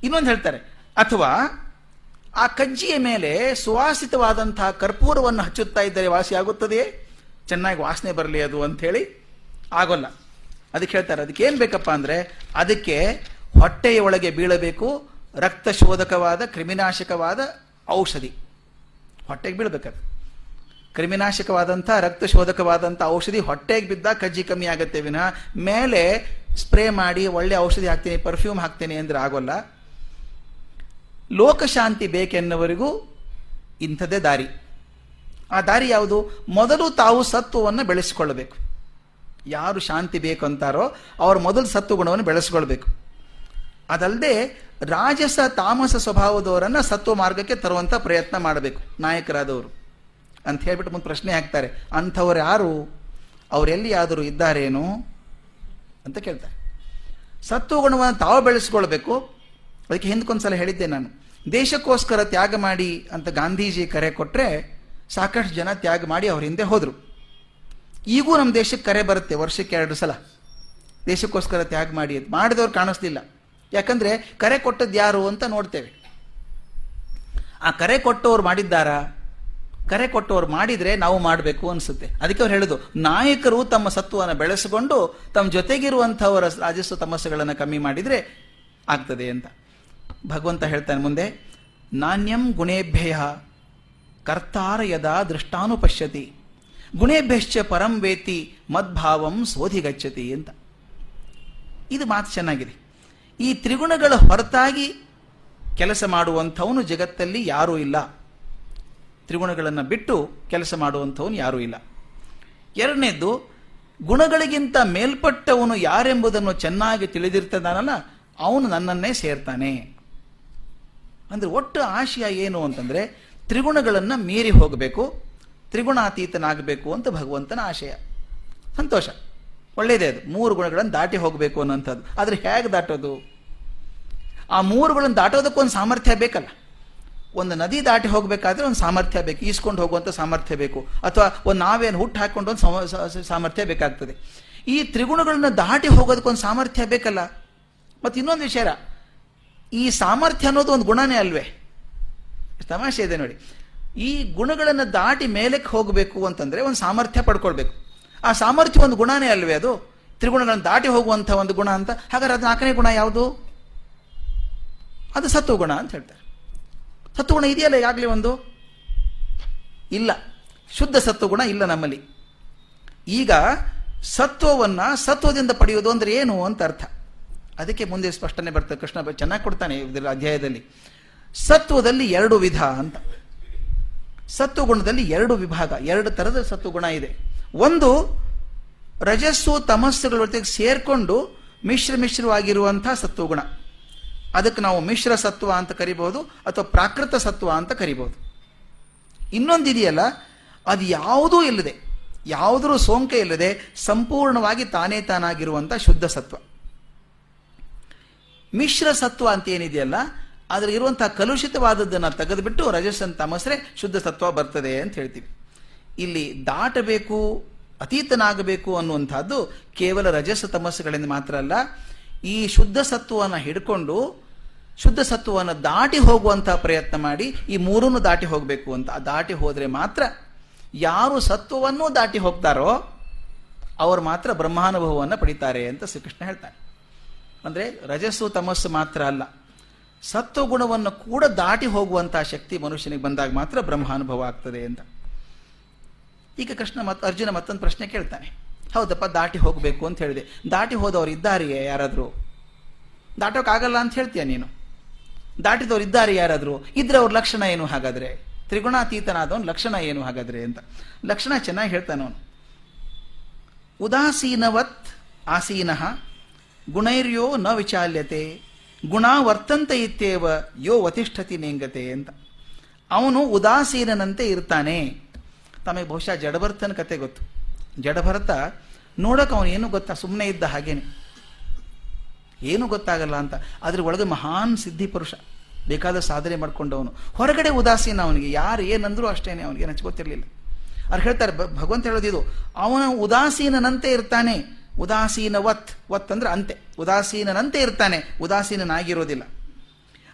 A: ಇನ್ನೊಂದು ಹೇಳ್ತಾರೆ. ಅಥವಾ ಆ ಕಜ್ಜಿಯ ಮೇಲೆ ಸುವಾಸಿತವಾದಂತಹ ಕರ್ಪೂರವನ್ನು ಹಚ್ಚುತ್ತಾ ಇದ್ದರೆ ವಾಸಿ ಆಗುತ್ತದೆಯೇ? ಚೆನ್ನಾಗಿ ವಾಸನೆ ಬರಲಿ ಅದು ಅಂತ ಹೇಳಿ ಆಗೋಲ್ಲ. ಅದಕ್ಕೆ ಹೇಳ್ತಾರೆ ಅದಕ್ಕೆ ಏನು ಬೇಕಪ್ಪ ಅಂದ್ರೆ ಅದಕ್ಕೆ ಹೊಟ್ಟೆಯ ಒಳಗೆ ಬೀಳಬೇಕು ರಕ್ತ ಶೋಧಕವಾದ ಕ್ರಿಮಿನಾಶಕವಾದ ಔಷಧಿ. ಹೊಟ್ಟೆಗೆ ಬೀಳಬೇಕದು ಕ್ರಿಮಿನಾಶಕವಾದಂಥ ರಕ್ತ ಶೋಧಕವಾದಂಥ ಔಷಧಿ ಹೊಟ್ಟೆಗೆ ಬಿದ್ದಾಗ ಕಜ್ಜಿ ಕಮ್ಮಿ ಆಗುತ್ತೆ ವಿನಃ, ಮೇಲೆ ಸ್ಪ್ರೇ ಮಾಡಿ ಒಳ್ಳೆ ಔಷಧಿ ಹಾಕ್ತೀನಿ ಪರ್ಫ್ಯೂಮ್ ಹಾಕ್ತೀನಿ ಅಂದರೆ ಆಗೋಲ್ಲ. ಲೋಕಶಾಂತಿ ಬೇಕೆನ್ನುವರಿಗೂ ಇಂಥದೇ ದಾರಿ. ಆ ದಾರಿ ಯಾವುದು? ಮೊದಲು ತಾವು ಸತ್ವವನ್ನು ಬೆಳೆಸಿಕೊಳ್ಳಬೇಕು. ಯಾರು ಶಾಂತಿ ಬೇಕು ಅಂತಾರೋ ಅವರು ಮೊದಲು ಸತ್ವ ಗುಣವನ್ನು ಬೆಳೆಸ್ಕೊಳ್ಬೇಕು. ಅದಲ್ಲದೆ ರಾಜಸ ತಾಮಸ ಸ್ವಭಾವದವರನ್ನು ಸತ್ವ ಮಾರ್ಗಕ್ಕೆ ತರುವಂಥ ಪ್ರಯತ್ನ ಮಾಡಬೇಕು, ನಾಯಕರಾದವರು. ಅಂತ ಹೇಳ್ಬಿಟ್ಟು ಮುಂದೆ ಪ್ರಶ್ನೆ ಹಾಕ್ತಾರೆ. ಅಂಥವ್ರು ಯಾರು? ಅವರೆಲ್ಲಿ ಯಾದರೂ ಇದ್ದಾರೇನು? ಅಂತ ಕೇಳ್ತಾರೆ. ಸತ್ವ ಗುಣವನ್ನು ತಾವು ಬೆಳೆಸ್ಕೊಳ್ಬೇಕು ಅದಕ್ಕೆ ಹಿಂದಕ್ಕೊಂದ್ಸಲ ಹೇಳಿದ್ದೆ ನಾನು, ದೇಶಕ್ಕೋಸ್ಕರ ತ್ಯಾಗ ಮಾಡಿ ಅಂತ ಗಾಂಧೀಜಿ ಕರೆ ಕೊಟ್ಟರೆ ಸಾಕಷ್ಟು ಜನ ತ್ಯಾಗ ಮಾಡಿ ಅವ್ರ ಹಿಂದೆ ಹೋದರು. ಈಗೂ ನಮ್ಮ ದೇಶಕ್ಕೆ ಕರೆ ಬರುತ್ತೆ ವರ್ಷಕ್ಕೆ ಎರಡು ಸಲ. ದೇಶಕ್ಕೋಸ್ಕರ ತ್ಯಾಗ ಮಾಡಿ ಅಂತ. ಮಾಡಿದವ್ರು ಕಾಣಿಸ್ಲಿಲ್ಲ. ಯಾಕಂದರೆ ಕರೆ ಕೊಟ್ಟದ್ದು ಯಾರು ಅಂತ ನೋಡ್ತೇವೆ. ಆ ಕರೆ ಕೊಟ್ಟವ್ರು ಮಾಡಿದ್ದಾರಾ, ಕರೆ ಕೊಟ್ಟವ್ರು ಮಾಡಿದರೆ ನಾವು ಮಾಡಬೇಕು ಅನ್ಸುತ್ತೆ. ಅದಕ್ಕೆ ಅವ್ರು ಹೇಳೋದು, ನಾಯಕರು ತಮ್ಮ ಸತ್ವವನ್ನು ಬೆಳೆಸಿಕೊಂಡು ತಮ್ಮ ಜೊತೆಗಿರುವಂಥವರ ರಾಜಸ್ವ ತಮಸ್ಸೆಗಳನ್ನು ಕಮ್ಮಿ ಮಾಡಿದರೆ ಆಗ್ತದೆ ಅಂತ. ಭಗವಂತ ಹೇಳ್ತಾನೆ ಮುಂದೆ ನಾಣ್ಯಂ ಗುಣೇಭ್ಯಯ, ಕರ್ತಾರ ಯದಾ ದೃಷ್ಟಾನುಪಶ್ಯತಿ. ಗುಣೇಭ್ಯಶ್ಚ ಪರಂ ವೇತಿ, ಮದ್ಭಾವಂ ಸೋಧಿಗಚ್ಚತಿ ಅಂತ. ಇದು ಮಾತು ಚೆನ್ನಾಗಿದೆ. ಈ ತ್ರಿಗುಣಗಳ ಹೊರತಾಗಿ ಕೆಲಸ ಮಾಡುವಂಥವನು ಜಗತ್ತಲ್ಲಿ ಯಾರೂ ಇಲ್ಲ. ತ್ರಿಗುಣಗಳನ್ನು ಬಿಟ್ಟು ಕೆಲಸ ಮಾಡುವಂಥವನು ಯಾರೂ ಇಲ್ಲ. ಎರಡನೇದ್ದು, ಗುಣಗಳಿಗಿಂತ ಮೇಲ್ಪಟ್ಟವನು ಯಾರೆಂಬುದನ್ನು ಚೆನ್ನಾಗಿ ತಿಳಿದಿರ್ತದಾನಲ್ಲ, ಅವನು ನನ್ನನ್ನೇ ಸೇರ್ತಾನೆ. ಅಂದ್ರೆ ಒಟ್ಟು ಆಶಯ ಏನು ಅಂತಂದರೆ ತ್ರಿಗುಣಗಳನ್ನು ಮೀರಿ ಹೋಗಬೇಕು, ತ್ರಿಗುಣಾತೀತನಾಗಬೇಕು ಅಂತ ಭಗವಂತನ ಆಶಯ. ಸಂತೋಷ. ಒಳ್ಳೆಯದೇ ಅದು. ಮೂರು ಗುಣಗಳನ್ನು ದಾಟಿ ಹೋಗಬೇಕು ಅನ್ನೋಂಥದ್ದು ಆದರೆ ಹೇಗೆ ದಾಟೋದು? ಆ ಮೂರುಗಳನ್ನು ದಾಟೋದಕ್ಕೊಂದು ಸಾಮರ್ಥ್ಯ ಬೇಕಲ್ಲ. ಒಂದು ನದಿ ದಾಟಿ ಹೋಗಬೇಕಾದ್ರೆ ಒಂದು ಸಾಮರ್ಥ್ಯ ಬೇಕು. ಈಸ್ಕೊಂಡು ಹೋಗುವಂಥ ಸಾಮರ್ಥ್ಯ ಬೇಕು. ಅಥವಾ ಒಂದು ನಾವೇನು ಹುಟ್ಟು ಹಾಕ್ಕೊಂಡು ಒಂದು ಸಮ- ಸಾಮರ್ಥ್ಯ ಬೇಕಾಗ್ತದೆ. ಈ ತ್ರಿಗುಣಗಳನ್ನು ದಾಟಿ ಹೋಗೋದಕ್ಕೊಂದು ಸಾಮರ್ಥ್ಯ ಬೇಕಲ್ಲ. ಮತ್ತು ಇನ್ನೊಂದು ವಿಚಾರ. ಈ ಸಾಮರ್ಥ್ಯ ಅನ್ನೋದು ಒಂದು ಗುಣನೇ ಅಲ್ವೇ? ತಮಾಷೆ ಇದೆ ನೋಡಿ. ಈ ಗುಣಗಳನ್ನು ದಾಟಿ ಮೇಲಕ್ಕೆ ಹೋಗಬೇಕು ಅಂತಂದರೆ ಒಂದು ಸಾಮರ್ಥ್ಯ ಪಡ್ಕೊಳ್ಬೇಕು. ಆ ಸಾಮರ್ಥ್ಯ ಒಂದು ಗುಣನೇ ಅಲ್ವೇ ಅದು? ತ್ರಿಗುಣಗಳನ್ನು ದಾಟಿ ಹೋಗುವಂಥ ಒಂದು ಗುಣ ಅಂತ? ಹಾಗಾದ್ರೆ ಅದು ನಾಲ್ಕನೇ ಗುಣ ಯಾವುದು? ಅದು ಸತ್ವಗುಣ ಅಂತ ಹೇಳ್ತಾರೆ. ಸತ್ವಗುಣ ಇದೆಯಲ್ಲ ಈಗಾಗಲೇ ಒಂದು? ಇಲ್ಲ. ಶುದ್ಧ ಸತ್ವಗುಣ ಇಲ್ಲ ನಮ್ಮಲ್ಲಿ. ಈಗ ಸತ್ವವನ್ನು ಸತ್ವದಿಂದ ಪಡೆಯುವುದು ಅಂದರೆ ಏನು ಅಂತ ಅರ್ಥ. ಅದಕ್ಕೆ ಮುಂದೆ ಸ್ಪಷ್ಟನೆ ಬರ್ತದೆ. ಕೃಷ್ಣ ಚೆನ್ನಾಗಿ ಕೊಡ್ತಾನೆ ಇದರ ಅಧ್ಯಾಯದಲ್ಲಿ. ಸತ್ವದಲ್ಲಿ ಎರಡು ವಿಧ ಅಂತ. ಸತ್ವಗುಣದಲ್ಲಿ ಎರಡು ವಿಭಾಗ, ಎರಡು ತರದ ಸತ್ವಗುಣ ಇದೆ. ಒಂದು ರಜಸ್ಸು, ತಮಸ್ಸುಗಳ ಜೊತೆಗೆ ಸೇರಿಕೊಂಡು ಮಿಶ್ರ ಮಿಶ್ರವಾಗಿರುವಂತಹ ಸತ್ವಗುಣ. ಅದಕ್ಕೆ ನಾವು ಮಿಶ್ರ ಸತ್ವ ಅಂತ ಕರಿಬಹುದು ಅಥವಾ ಪ್ರಾಕೃತ ಸತ್ವ ಅಂತ ಕರಿಬಹುದು. ಇನ್ನೊಂದಿದೆಯಲ್ಲ ಅದು ಯಾವುದೂ ಇಲ್ಲದೆ, ಯಾವುದರೂ ಸೋಂಕೆ ಇಲ್ಲದೆ ಸಂಪೂರ್ಣವಾಗಿ ತಾನೇ ತಾನಾಗಿರುವಂಥ ಶುದ್ಧ ಸತ್ವ. ಮಿಶ್ರ ಸತ್ವ ಅಂತ ಏನಿದೆಯಲ್ಲ ಅದ್ರ ಇರುವಂತಹ ಕಲುಷಿತವಾದದ್ದನ್ನು ತೆಗೆದುಬಿಟ್ಟು ರಜಸ್ಸನ್ ತಮಸ್ರೆ ಶುದ್ಧ ಸತ್ವ ಬರ್ತದೆ ಅಂತ ಹೇಳ್ತೀವಿ. ಇಲ್ಲಿ ದಾಟಬೇಕು, ಅತೀತನಾಗಬೇಕು ಅನ್ನುವಂಥದ್ದು ಕೇವಲ ರಜಸ ತಮಸ್ಸುಗಳಿಂದ ಮಾತ್ರ ಅಲ್ಲ, ಈ ಶುದ್ಧ ಸತ್ವವನ್ನು ಹಿಡ್ಕೊಂಡು ಶುದ್ಧ ಸತ್ವವನ್ನು ದಾಟಿ ಹೋಗುವಂತಹ ಪ್ರಯತ್ನ ಮಾಡಿ ಈ ಮೂರನ್ನು ದಾಟಿ ಹೋಗಬೇಕು ಅಂತ. ದಾಟಿ ಹೋದರೆ ಮಾತ್ರ ಯಾರು ಸತ್ವವನ್ನು ದಾಟಿ ಹೋಗ್ತಾರೋ, ಅವರು ಮಾತ್ರ ಬ್ರಹ್ಮಾನುಭವವನ್ನು ಪಡಿತಾರೆ ಅಂತ ಶ್ರೀಕೃಷ್ಣ ಹೇಳ್ತಾನೆ ಅಂದ್ರೆ ರಜಸ್ಸು ತಮಸ್ಸು ಮಾತ್ರ ಅಲ್ಲ. ಸತ್ವಗುಣವನ್ನು ಕೂಡ ದಾಟಿ ಹೋಗುವಂತಹ ಶಕ್ತಿ ಮನುಷ್ಯನಿಗೆ ಬಂದಾಗ ಮಾತ್ರ ಬ್ರಹ್ಮಾನುಭವ ಆಗ್ತದೆ ಅಂತ. ಈಗ ಕೃಷ್ಣ ಮತ್ ಅರ್ಜುನ ಮತ್ತೊಂದು ಪ್ರಶ್ನೆ ಕೇಳ್ತಾನೆ. ಹೌದಪ್ಪ, ದಾಟಿ ಹೋಗಬೇಕು ಅಂತ ಹೇಳಿದೆ. ದಾಟಿ ಹೋದವರು ಇದ್ದಾರೆಯೇ ಯಾರಾದರೂ? ದಾಟೋಕ್ಕಾಗಲ್ಲ ಅಂತ ಹೇಳ್ತೀಯ ನೀನು? ದಾಟಿದವ್ರು ಇದ್ದಾರೆ ಯಾರಾದರೂ? ಇದ್ರೆ ಅವ್ರ ಲಕ್ಷಣ ಏನು ಹಾಗಾದ್ರೆ? ತ್ರಿಗುಣಾತೀತನಾದವನು ಲಕ್ಷಣ ಏನು ಹಾಗಾದ್ರೆ ಅಂತ. ಲಕ್ಷಣ ಚೆನ್ನಾಗಿ ಹೇಳ್ತಾನವನು. ಉದಾಸೀನವತ್ ಆಸೀನಃ ಗುಣೈರ್ಯೋ ನ ವಿಚಾಲ್ಯತೆ, ಗುಣ ವರ್ತಂತ ಇತ್ಯೇವ ಯೋ ವತಿಷ್ಠತಿ ನೇಂಗತೆ ಅಂತ. ಅವನು ಉದಾಸೀನಂತೆ ಇರ್ತಾನೆ. ತಮಗೆ ಬಹುಶಃ ಜಡಭರ್ತನ ಕತೆ ಗೊತ್ತು. ಜಡಭರತ ನೋಡಕ್ಕೆ ಅವನು ಏನು ಗೊತ್ತಾ? ಸುಮ್ಮನೆ ಇದ್ದ ಹಾಗೇನೆ. ಏನು ಗೊತ್ತಾಗಲ್ಲ ಅಂತ. ಅದ್ರ ಒಳಗೆ ಮಹಾನ್ ಸಿದ್ಧಿ ಪುರುಷ. ಬೇಕಾದ ಸಾಧನೆ ಮಾಡ್ಕೊಂಡವನು. ಹೊರಗಡೆ ಉದಾಸೀನ ಅವನಿಗೆ. ಯಾರು ಏನಂದ್ರೂ ಅಷ್ಟೇನೆ ಅವನಿಗೆ. ಗೊತ್ತಿರಲಿಲ್ಲ. ಅವ್ರು ಹೇಳ್ತಾರೆ ಭಗವಂತ ಹೇಳೋದಿದು, ಅವನ ಉದಾಸೀನನಂತೆ ಇರ್ತಾನೆ. ಉದಾಸೀನ ವತ್ ವತ್ ಅಂದ್ರೆ ಅಂತೆ. ಉದಾಸೀನನಂತೆ ಇರ್ತಾನೆ, ಉದಾಸೀನನಾಗಿರೋದಿಲ್ಲ.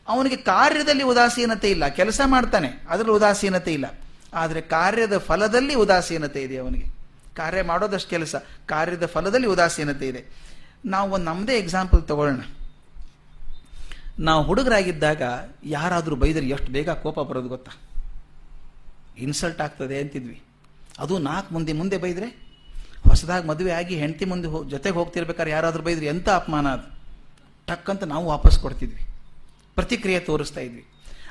A: ಅವನಿಗೆ ಕಾರ್ಯದಲ್ಲಿ ಉದಾಸೀನತೆ ಇಲ್ಲ, ಕೆಲಸ ಮಾಡ್ತಾನೆ, ಅದರಲ್ಲಿ ಉದಾಸೀನತೆ ಇಲ್ಲ. ಆದರೆ ಕಾರ್ಯದ ಫಲದಲ್ಲಿ ಉದಾಸೀನತೆ ಇದೆ ಅವನಿಗೆ. ಕಾರ್ಯ ಮಾಡೋದಷ್ಟು ಕೆಲಸ, ಕಾರ್ಯದ ಫಲದಲ್ಲಿ ಉದಾಸೀನತೆ ಇದೆ. ನಾವು ಒಂದು ನಮ್ಮದೇ ಎಕ್ಸಾಂಪಲ್ ತಗೊಳ್ಳೋಣ. ನಾವು ಹುಡುಗರಾಗಿದ್ದಾಗ ಯಾರಾದರೂ ಬೈದರೆ ಎಷ್ಟು ಬೇಗ ಕೋಪ ಬರೋದು ಗೊತ್ತಾ? ಇನ್ಸಲ್ಟ್ ಆಗ್ತದೆ ಅಂತಿದ್ವಿ. ಅದು ನಾಲ್ಕು ಮಂದಿ ಮುಂದೆ ಬೈದ್ರೆ ಹೊಸದಾಗಿ ಮದುವೆ ಆಗಿ ಹೆಂಡತಿ ಮುಂದೆ ಹೋ, ಜೊತೆಗೆ ಹೋಗ್ತಿರ್ಬೇಕಾದ್ರೆ ಯಾರಾದರೂ ಬೈದ್ರೆ ಎಂಥ ಅಪಮಾನ ಅದು? ಟಕ್ ಅಂತ ನಾವು ವಾಪಸ್ ಕೊಡ್ತಿದ್ವಿ. ಪ್ರತಿಕ್ರಿಯೆ ತೋರಿಸ್ತಾ ಇದ್ವಿ.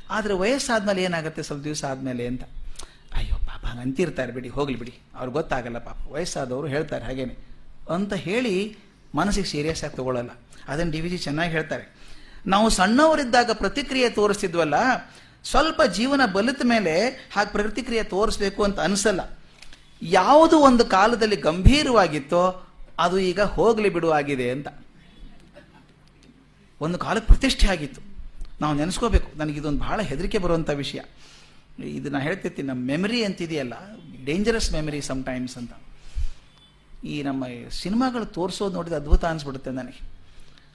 A: ಆದರೆ ವಯಸ್ಸಾದ್ಮೇಲೆ ಏನಾಗುತ್ತೆ? ಸ್ವಲ್ಪ ದಿವಸ ಆದಮೇಲೆ ಅಂತ. ಅಯ್ಯೋ ಪಾಪ ಅಂತಿರ್ತಾರೆ ಬಿಡಿ, ಹೋಗ್ಲಿ ಬಿಡಿ. ಅವ್ರಿಗೆ ಗೊತ್ತಾಗಲ್ಲ ಪಾಪ. ವಯಸ್ಸಾದವರು ಹೇಳ್ತಾರೆ ಹಾಗೇನೆ. ಅಂತ ಹೇಳಿ ಮನಸ್ಸಿಗೆ ಸೀರಿಯಸ್ ಆಗಿ ತಗೊಳ್ಳಲ್ಲ ಅದನ್ನು ಡಿ ವಿ ಜಿ ಚೆನ್ನಾಗಿ ಹೇಳ್ತಾರೆ. ನಾವು ಸಣ್ಣವರಿದ್ದಾಗ ಪ್ರತಿಕ್ರಿಯೆ ತೋರಿಸ್ತಿದ್ವಲ್ಲ, ಸ್ವಲ್ಪ ಜೀವನ ಬಲಿತ ಮೇಲೆ ಹಾಗೆ ಪ್ರತಿಕ್ರಿಯೆ ತೋರಿಸ್ಬೇಕು ಅಂತ ಅನಿಸಲ್ಲ. ಯಾವುದು ಒಂದು ಕಾಲದಲ್ಲಿ ಗಂಭೀರವಾಗಿತ್ತೋ ಅದು ಈಗ ಹೋಗಲಿ ಬಿಡು ಬಿಡುವಾಗಿದೆ ಅಂತ. ಒಂದು ಕಾಲಕ್ಕೆ ಪ್ರತಿಷ್ಠೆ ಆಗಿತ್ತು. ನಾವು ನೆನೆಸ್ಕೋಬೇಕು. ನನಗೆ ಇದೊಂದು ಬಹಳ ಹೆದರಿಕೆ ಬರುವಂಥ ವಿಷಯ. ಇದು ನಾನು ಹೇಳ್ತಿರ್ತೀನಿ, ನಮ್ಮ ಮೆಮರಿ ಅಂತಿದೆಯಲ್ಲ? ಡೇಂಜರಸ್ ಮೆಮರಿ ಟೈಮ್ಸ್ ಅಂತ. ಈ ನಮ್ಮ ಸಿನಿಮಾಗಳು ತೋರಿಸೋದು ನೋಡಿದ ಅದ್ಭುತ ಅನಿಸ್ಬಿಡುತ್ತೆ ನನಗೆ.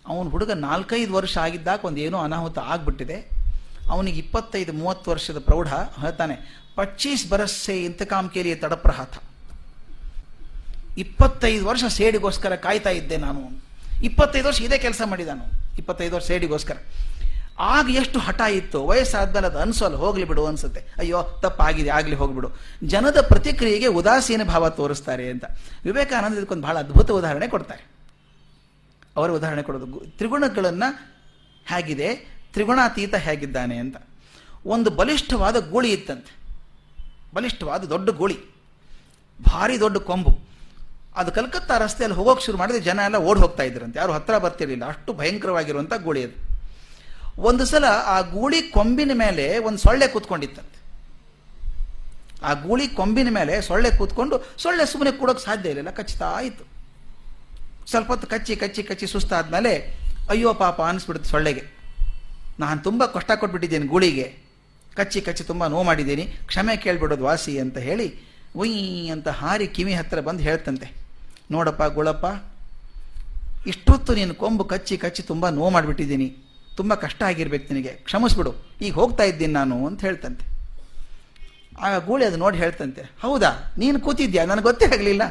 A: ಅವನು ಹುಡುಗ ನಾಲ್ಕೈದು ವರ್ಷ ಆಗಿದ್ದಾಗ ಒಂದು ಅನಾಹುತ ಆಗ್ಬಿಟ್ಟಿದೆ. ಅವನಿಗೆ ಇಪ್ಪತ್ತೈದು, ಮೂವತ್ತು ವರ್ಷದ ಪ್ರೌಢ ಹೇಳ್ತಾನೆ, ಪಚ್ಚೀಸ್ ಬರಸ್ಸೆ ಇಂತಕಾಮ್ ಕೇರಿ ತಡಪ್ರಹಾತ ಇಪ್ಪತ್ತೈದು ವರ್ಷ ಸೇಡಿಗೋಸ್ಕರ ಕಾಯ್ತಾ ಇದ್ದೆ ನಾನು. ಇಪ್ಪತ್ತೈದು ವರ್ಷ ಇದೇ ಕೆಲಸ ಮಾಡಿದಾನು, ಇಪ್ಪತ್ತೈದು ವರ್ಷ ಸೇಡಿಗೋಸ್ಕರ. ಆಗ ಎಷ್ಟು ಹಠ ಇತ್ತು ವಯಸ್ಸಾದ್ಮೇಲೆ ಅದು ಅನ್ಸೋಲ್ಲ ಹೋಗ್ಲಿ ಬಿಡು ಅನ್ಸುತ್ತೆ. ಅಯ್ಯೋ, ತಪ್ಪಾಗಿದೆ, ಆಗ್ಲಿ ಹೋಗ್ಬಿಡು. ಜನದ ಪ್ರತಿಕ್ರಿಯೆಗೆ ಉದಾಸೀನ ಭಾವ ತೋರಿಸ್ತಾರೆ ಅಂತ. ವಿವೇಕಾನಂದ ಇದಕ್ಕೊಂದು ಬಹಳ ಅದ್ಭುತ ಉದಾಹರಣೆ ಕೊಡ್ತಾರೆ. ಅವರ ಉದಾಹರಣೆ ಕೊಡೋದು ತ್ರಿಗುಣಗಳನ್ನ ಹೇಗಿದೆ ತ್ರಿಗುಣಾತೀತ ಹೇಗಿದ್ದಾನೆ ಅಂತ. ಒಂದು ಬಲಿಷ್ಠವಾದ ಗೂಳಿ ಇತ್ತಂತೆ. ಬಲಿಷ್ಠವಾದ ದೊಡ್ಡ ಗೂಳಿ. ಭಾರಿ ದೊಡ್ಡ ಕೊಂಬು. ಅದು ಕಲ್ಕತ್ತಾ ರಸ್ತೆಯಲ್ಲಿ ಹೋಗೋಕೆ ಶುರು ಮಾಡಿದ್ರೆ ಜನ ಎಲ್ಲ ಓಡಿ ಹೋಗ್ತಾ ಇದ್ರಂತೆ. ಯಾರು ಹತ್ರ ಬರ್ತಿರಲಿಲ್ಲ. ಅಷ್ಟು ಭಯಂಕರವಾಗಿರುವಂಥ ಗೂಳಿ ಅದು. ಒಂದು ಸಲ ಆ ಗೂಳಿ ಕೊಂಬಿನ ಮೇಲೆ ಒಂದು ಸೊಳ್ಳೆ ಕೂತ್ಕೊಂಡಿತ್ತಂತೆ. ಆ ಗೂಳಿ ಕೊಂಬಿನ ಮೇಲೆ ಸೊಳ್ಳೆ ಕೂತ್ಕೊಂಡು ಸೊಳ್ಳೆ ಸುಮ್ಮನೆ ಕೂಡೋಕೆ ಸಾಧ್ಯ ಇರಲಿಲ್ಲ. ಕಚ್ಚುತ್ತಾ ಆಯಿತು ಸ್ವಲ್ಪ ಹೊತ್ತು ಕಚ್ಚಿ ಕಚ್ಚಿ ಕಚ್ಚಿ ಸುಸ್ತಾದ್ಮೇಲೆ ಅಯ್ಯೋ ಪಾಪ ಅನಿಸ್ಬಿಡುತ್ತೆ ಸೊಳ್ಳೆಗೆ. ನಾನು ತುಂಬ ಕಷ್ಟ ಕೊಟ್ಬಿಟ್ಟಿದ್ದೇನೆ ಗೂಳಿಗೆ. ಕಚ್ಚಿ ಕಚ್ಚಿ ತುಂಬ ನೋವು ಮಾಡಿದ್ದೀನಿ. ಕ್ಷಮೆ ಕೇಳ್ಬಿಡೋದು ವಾಸಿ ಅಂತ ಹೇಳಿ ಉಯ್ ಅಂತ ಹಾರಿ ಕಿವಿ ಹತ್ತಿರ ಬಂದು ಹೇಳ್ತಂತೆ. ನೋಡಪ್ಪ ಗುಳಪ್ಪ, ಇಷ್ಟೊತ್ತು ನೀನು ಕೊಂಬು ಕಚ್ಚಿ ಕಚ್ಚಿ ತುಂಬ ನೋವು ಮಾಡಿಬಿಟ್ಟಿದ್ದೀನಿ. ತುಂಬ ಕಷ್ಟ ಆಗಿರ್ಬೇಕು ನಿನಗೆ. ಕ್ಷಮಿಸ್ಬಿಡು. ಈಗ ಹೋಗ್ತಾ ಇದ್ದೀನಿ ನಾನು ಅಂತ ಹೇಳ್ತಂತೆ. ಆಗ ಗೂಳಿ ಅದು ನೋಡಿ ಹೇಳ್ತಂತೆ. ಹೌದಾ? ನೀನು ಕೂತಿದ್ಯಾ? ನನಗೆ ಗೊತ್ತೇ ಆಗಲಿಲ್ಲ.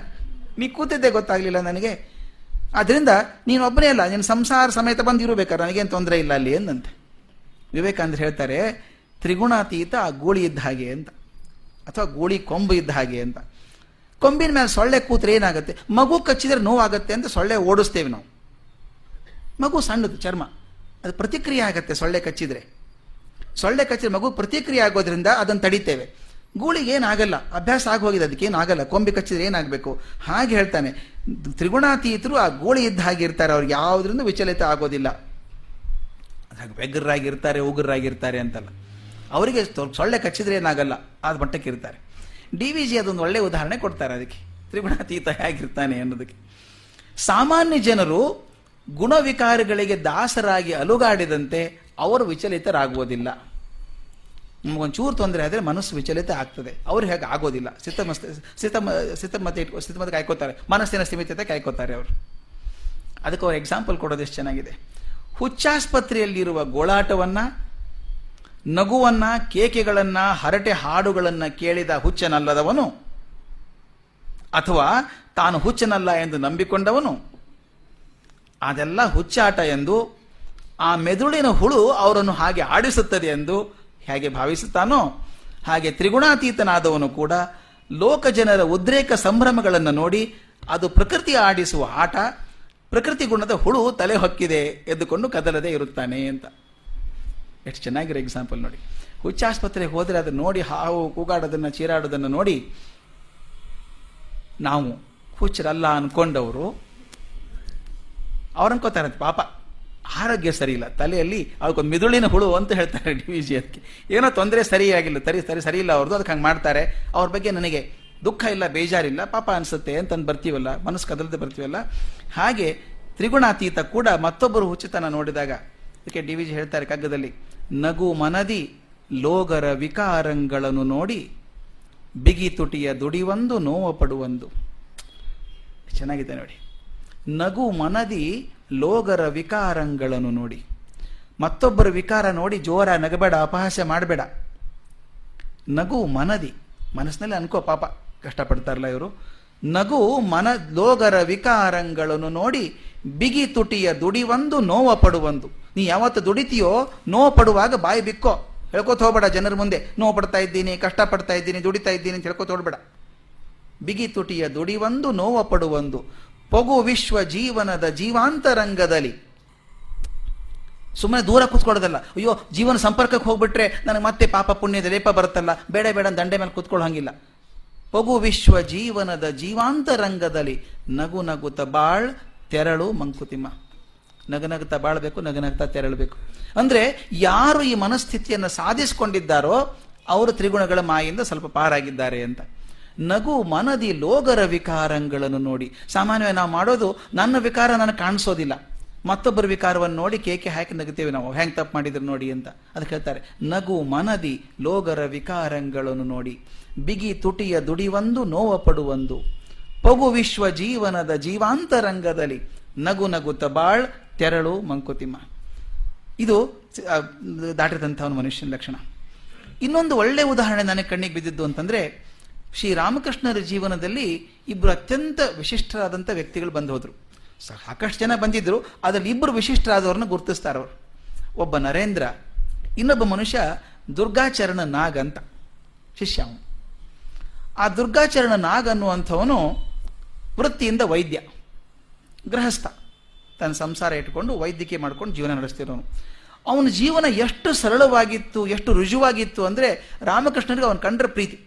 A: ನೀ ಕೂತಿದ್ದೆ ಗೊತ್ತಾಗಲಿಲ್ಲ ನನಗೆ. ಆದ್ದರಿಂದ ನೀನು ಒಬ್ಬನೇ ಅಲ್ಲ. ನೀನು ಸಂಸಾರ ಸಮೇತ ಬಂದು ನನಗೇನು ತೊಂದರೆ ಇಲ್ಲ ಅಲ್ಲಿ ಎಂದಂತೆ. ವಿವೇಕಾನಂದ ಹೇಳ್ತಾರೆ, ತ್ರಿಗುಣಾತೀತ ಆ ಗೂಳಿ ಇದ್ದ ಹಾಗೆ ಅಂತ. ಅಥವಾ ಗೂಳಿ ಕೊಂಬು ಇದ್ದ ಹಾಗೆ ಅಂತ. ಕೊಂಬಿನ ಮೇಲೆ ಸೊಳ್ಳೆ ಕೂತ್ರೆ ಏನಾಗುತ್ತೆ? ಮಗು ಕಚ್ಚಿದ್ರೆ ನೋವಾಗುತ್ತೆ ಅಂತ ಸೊಳ್ಳೆ ಓಡಿಸ್ತೇವೆ ನಾವು. ಮಗು ಸಣ್ಣದು, ಚರ್ಮ. ಅದು ಪ್ರತಿಕ್ರಿಯೆ ಆಗುತ್ತೆ ಸೊಳ್ಳೆ ಕಚ್ಚಿದ್ರೆ. ಸೊಳ್ಳೆ ಕಚ್ಚಿದ್ರೆ ಮಗು ಪ್ರತಿಕ್ರಿಯೆ ಆಗೋದ್ರಿಂದ ಅದನ್ನು ತಡಿತೇವೆ. ಗೂಳಿಗೆ ಏನಾಗಲ್ಲ, ಅಭ್ಯಾಸ ಆಗೋಗಿದೆ, ಅದಕ್ಕೆ ಏನಾಗಲ್ಲ. ಕೊಂಬಿ ಕಚ್ಚಿದ್ರೆ ಏನಾಗಬೇಕು? ಹಾಗೆ ಹೇಳ್ತಾನೆ. ತ್ರಿಗುಣಾತೀತರು ಆ ಗೂಳಿ ಇದ್ದ ಹಾಗೆ ಇರ್ತಾರೆ, ಅವ್ರಿಗೆ ಯಾವುದ್ರಿಂದ ವಿಚಲಿತ ಆಗೋದಿಲ್ಲ. ಬೆಗ್ಗರಾಗಿರ್ತಾರೆ ಉಗ್ರರಾಗಿರ್ತಾರೆ ಅಂತಲ್ಲ. ಅವರಿಗೆ ಸೊಳ್ಳೆ ಕಚ್ಚಿದ್ರೆ ಏನಾಗಲ್ಲ, ಆದ ಮಟ್ಟಕ್ಕೆ ಇರ್ತಾರೆ. ಡಿ ವಿ ಜಿ ಅದೊಂದು ಒಳ್ಳೆ ಉದಾಹರಣೆ ಕೊಡ್ತಾರೆ ಅದಕ್ಕೆ. ತ್ರಿಗುಣಾತೀತ ಹೇಗಿರ್ತಾನೆ ಅನ್ನೋದಕ್ಕೆ. ಸಾಮಾನ್ಯ ಜನರು ಗುಣವಿಕಾರಗಳಿಗೆ ದಾಸರಾಗಿ ಅಲುಗಾಡಿದಂತೆ ಅವರು ವಿಚಲಿತರಾಗುವುದಿಲ್ಲ. ನಮಗೊಂಚೂರು ತೊಂದರೆ ಆದರೆ ಮನಸ್ಸು ವಿಚಲಿತ ಆಗ್ತದೆ. ಅವ್ರು ಹೇಗೆ ಆಗೋದಿಲ್ಲ. ಸ್ಥಿತಮಸ್ತ ಸಿತಮ ಸಿತಮತೆ ಇಟ್ಕೊ ಸಿತಮತೆ ಕಾಯ್ಕೋತಾರೆ. ಮನಸ್ಸಿನ ಸ್ಥಿಮಿತತೆ ಕಾಯ್ಕೋತಾರೆ ಅವರು. ಅದಕ್ಕೆ ಅವ್ರು ಎಕ್ಸಾಂಪಲ್ ಕೊಡೋದು ಎಷ್ಟು ಚೆನ್ನಾಗಿದೆ. ಹುಚ್ಚಾಸ್ಪತ್ರೆಯಲ್ಲಿರುವ ಗೋಳಾಟವನ್ನ, ನಗುವನ್ನ, ಕೇಕೆಗಳನ್ನ, ಹರಟೆ ಹಾಡುಗಳನ್ನ ಕೇಳಿದ ಹುಚ್ಚನಲ್ಲದವನು, ಅಥವಾ ತಾನು ಹುಚ್ಚನಲ್ಲ ಎಂದು ನಂಬಿಕೊಂಡವನು, ಅದೆಲ್ಲ ಹುಚ್ಚಾಟ ಎಂದು, ಆ ಮೆದುಳಿನ ಹುಳು ಅವರನ್ನು ಹಾಗೆ ಆಡಿಸುತ್ತದೆ ಎಂದು ಹೇಗೆ ಭಾವಿಸುತ್ತಾನೋ, ಹಾಗೆ ತ್ರಿಗುಣಾತೀತನಾದವನು ಕೂಡ ಲೋಕ ಜನರ ಉದ್ರೇಕ ಸಂಭ್ರಮಗಳನ್ನು ನೋಡಿ ಅದು ಪ್ರಕೃತಿ ಆಡಿಸುವ ಆಟ ಪ್ರಕೃತಿ ಗುಣದ ಹುಳು ತಲೆ ಹೊಕ್ಕಿದೆ ಎದ್ದುಕೊಂಡು ಕದಲದೆ ಇರುತ್ತಾನೆ ಅಂತ. ಎಷ್ಟು ಚೆನ್ನಾಗಿರೋ ಎಕ್ಸಾಂಪಲ್ ನೋಡಿ. ಹುಚ್ಚಾಸ್ಪತ್ರೆಗೆ ಹೋದರೆ ಅದನ್ನು ನೋಡಿ ಹಾವು ಕೂಗಾಡೋದನ್ನು, ಚೀರಾಡೋದನ್ನು ನೋಡಿ ನಾವು ಹುಚ್ಚರಲ್ಲ ಅಂದ್ಕೊಂಡವರು ಅವ್ರು ಅನ್ಕೋತಾರಂತೆ, ಪಾಪ ಆರೋಗ್ಯ ಸರಿ ಇಲ್ಲ. ತಲೆಯಲ್ಲಿ ಅವ್ರಿಗೊಂದು ಮಿದುಳಿನ ಹುಳು ಅಂತ ಹೇಳ್ತಾರೆ ಡಿ ವಿ ಜಿ ಅದಕ್ಕೆ ಏನೋ ತೊಂದರೆ ಸರಿಯಾಗಿಲ್ಲ ತರಿ ಸರಿ ಸರಿ ಇಲ್ಲ ಅವ್ರದ್ದು ಅದಕ್ಕೆ ಹಂಗೆ ಮಾಡ್ತಾರೆ. ಅವ್ರ ಬಗ್ಗೆ ನನಗೆ ದುಃಖ ಇಲ್ಲ, ಬೇಜಾರಿಲ್ಲ, ಪಾಪ ಅನಿಸುತ್ತೆ ಅಂತಂದು ಬರ್ತೀವಲ್ಲ, ಮನಸ್ಸು ಕದಲದೆ ಬರ್ತೀವಲ್ಲ. ಹಾಗೆ ತ್ರಿಗುಣಾತೀತ ಕೂಡ ಮತ್ತೊಬ್ಬರು ಹುಚ್ಚುತನ ನೋಡಿದಾಗ, ಇದಕ್ಕೆ ಡಿ ವಿಜಿ ಹೇಳ್ತಾರೆ ಕಗ್ಗದಲ್ಲಿ ನಗು ಮನದಿ ಲೋಗರ ವಿಕಾರಂಗಳನ್ನು ನೋಡಿ, ಬಿಗಿ ತುಟಿಯ ದುಡಿವಂದು ನೋವ ಪಡುವಂದು. ಚೆನ್ನಾಗಿದೆ ನೋಡಿ. ನಗು ಮನದಿ ಲೋಗರ ವಿಕಾರಂಗಳನ್ನು ನೋಡಿ. ಮತ್ತೊಬ್ಬರ ವಿಕಾರ ನೋಡಿ, ಜೋರ ನಗಬೇಡ, ಅಪಹಾಸ್ಯ ಮಾಡಬೇಡ. ನಗು ಮನದಿ, ಮನಸ್ಸಿನಲ್ಲಿ ಅನ್ಕೋ ಪಾಪ ಕಷ್ಟಪಡ್ತಾರಲ್ಲ ಇವರು. ನಗು ಮನ ಲೋಗರ ವಿಕಾರಗಳನ್ನು ನೋಡಿ ಬಿಗಿ ತುಟಿಯ ದುಡಿವಂದು ನೋವ ಪಡುವಂದು. ನೀ ಯಾವತ್ತು ದುಡಿತೀಯೋ ನೋವು ಪಡುವಾಗ ಬಾಯಿ ಬಿಕ್ಕೋ. ಹೇಳ್ಕೊತ ಹೋಗ್ಬೇಡ ಜನರ ಮುಂದೆ. ನೋವು ಪಡ್ತಾ ಇದ್ದೀನಿ ಕಷ್ಟ ಪಡ್ತಾ ಇದ್ದೀನಿ, ದುಡಿತಾ ಇದ್ದೀನಿ ಅಂತ ಹೇಳ್ಕೊತ ಹೋಗ್ಬೇಡ. ಬಿಗಿ ತುಟಿಯ ದುಡಿವಂದು ನೋವ ಪಡುವಂದು. ಪೊಗು ವಿಶ್ವ ಜೀವನದ ಜೀವಾಂತರಂಗದಲ್ಲಿ. ಸುಮ್ಮನೆ ದೂರ ಕೂತ್ಕೊಳ್ಳೋದಲ್ಲ. ಅಯ್ಯೋ, ಜೀವನ ಸಂಪರ್ಕಕ್ಕೆ ಹೋಗ್ಬಿಟ್ರೆ ನನಗೆ ಮತ್ತೆ ಪಾಪ ಪುಣ್ಯದ ಲೇಪ ಬರುತ್ತಲ್ಲ. ಬೇಡ ಬೇಡ ದಂಡೆ ಮೇಲೆ ಕೂತ್ಕೊಳ್ಳೋ ಹಂಗಿಲ್ಲ ಪೊಗು ವಿಶ್ವ ಜೀವನದ ಜೀವಾಂತರಂಗದಲ್ಲಿ ನಗು ನಗುತ ಬಾಳ್ ತೆರಳು ಮಂಕುತಿಮ್ಮ. ನಗನಗುತ್ತಾ ಬಾಳ್ಬೇಕು ನಗನಗುತ್ತಾ ತೆರಳಬೇಕು ಅಂದ್ರೆ ಯಾರು ಈ ಮನಸ್ಥಿತಿಯನ್ನು ಸಾಧಿಸಿಕೊಂಡಿದ್ದಾರೋ ಅವರು ತ್ರಿಗುಣಗಳ ಮಾಯಿಂದ ಸ್ವಲ್ಪ ಪಾರಾಗಿದ್ದಾರೆ ಅಂತ. ನಗು ಮನದಿ ಲೋಗರ ವಿಕಾರಗಳನ್ನು ನೋಡಿ. ಸಾಮಾನ್ಯವಾಗಿ ನಾವು ಮಾಡೋದು, ನನ್ನ ವಿಕಾರ ನನಗೆ ಕಾಣಿಸೋದಿಲ್ಲ. ಮತ್ತೊಬ್ಬರ ವಿಕಾರವನ್ನು ನೋಡಿ ಕೇಕೆ ಹಾಕಿ ನಗುತ್ತೇವೆ ನಾವು. ಹ್ಯಾಂಗ್ ತಪ್ಪು ಮಾಡಿದ್ರು ನೋಡಿ ಅಂತ. ಅದಕ್ಕೆ ಹೇಳ್ತಾರೆ, ನಗು ಮನದಿ ಲೋಗರ ವಿಕಾರಗಳನ್ನು ನೋಡಿ. ಬಿಗಿ ತುಟಿಯ ದುಡಿವಂದು ನೋವ ಪಡುವಂದು. ಪಗು ವಿಶ್ವ ಜೀವನದ ಜೀವಾಂತರಂಗದಲ್ಲಿ ನಗು ನಗುತ್ತ ಬಾಳ್ ತೆರಳು ಮಂಕುತಿಮ್ಮ. ಇದು ದಾಟಿದಂಥ ಒಂದು ಮನುಷ್ಯನ ಲಕ್ಷಣ. ಇನ್ನೊಂದು ಒಳ್ಳೆ ಉದಾಹರಣೆ ನನಗೆ ಕಣ್ಣಿಗೆ ಬಿದ್ದಿದ್ದು ಅಂತಂದ್ರೆ, ಶ್ರೀ ರಾಮಕೃಷ್ಣರ ಜೀವನದಲ್ಲಿ ಇಬ್ಬರು ಅತ್ಯಂತ ವಿಶಿಷ್ಟರಾದಂಥ ವ್ಯಕ್ತಿಗಳು ಬಂದು ಹೋದ್ರು. ಸಾಕಷ್ಟು ಜನ ಬಂದಿದ್ದರು ಅದರಲ್ಲಿ ಇಬ್ಬರು ವಿಶಿಷ್ಟರಾದವ್ರನ್ನ ಗುರುತಿಸ್ತಾರೆ ಅವರು. ಒಬ್ಬ ನರೇಂದ್ರ, ಇನ್ನೊಬ್ಬ ಮನುಷ್ಯ ದುರ್ಗಾಚರಣ ನಾಗ್ ಅಂತ, ಶಿಷ್ಯ ಅವನು. ಆ ದುರ್ಗಾಚರಣ ನಾಗ್ ಅನ್ನುವಂಥವನು ವೃತ್ತಿಯಿಂದ ವೈದ್ಯ, ಗೃಹಸ್ಥ. ತನ್ನ ಸಂಸಾರ ಇಟ್ಕೊಂಡು ವೈದ್ಯಕೀಯ ಮಾಡ್ಕೊಂಡು ಜೀವನ ನಡೆಸ್ತಿರೋನು. ಅವನ ಜೀವನ ಎಷ್ಟು ಸರಳವಾಗಿತ್ತು, ಎಷ್ಟು ರುಜುವಾಗಿತ್ತು ಅಂದರೆ ರಾಮಕೃಷ್ಣನಿಗೆ ಅವನ ಕಂಡ್ರ ಪ್ರೀತಿ.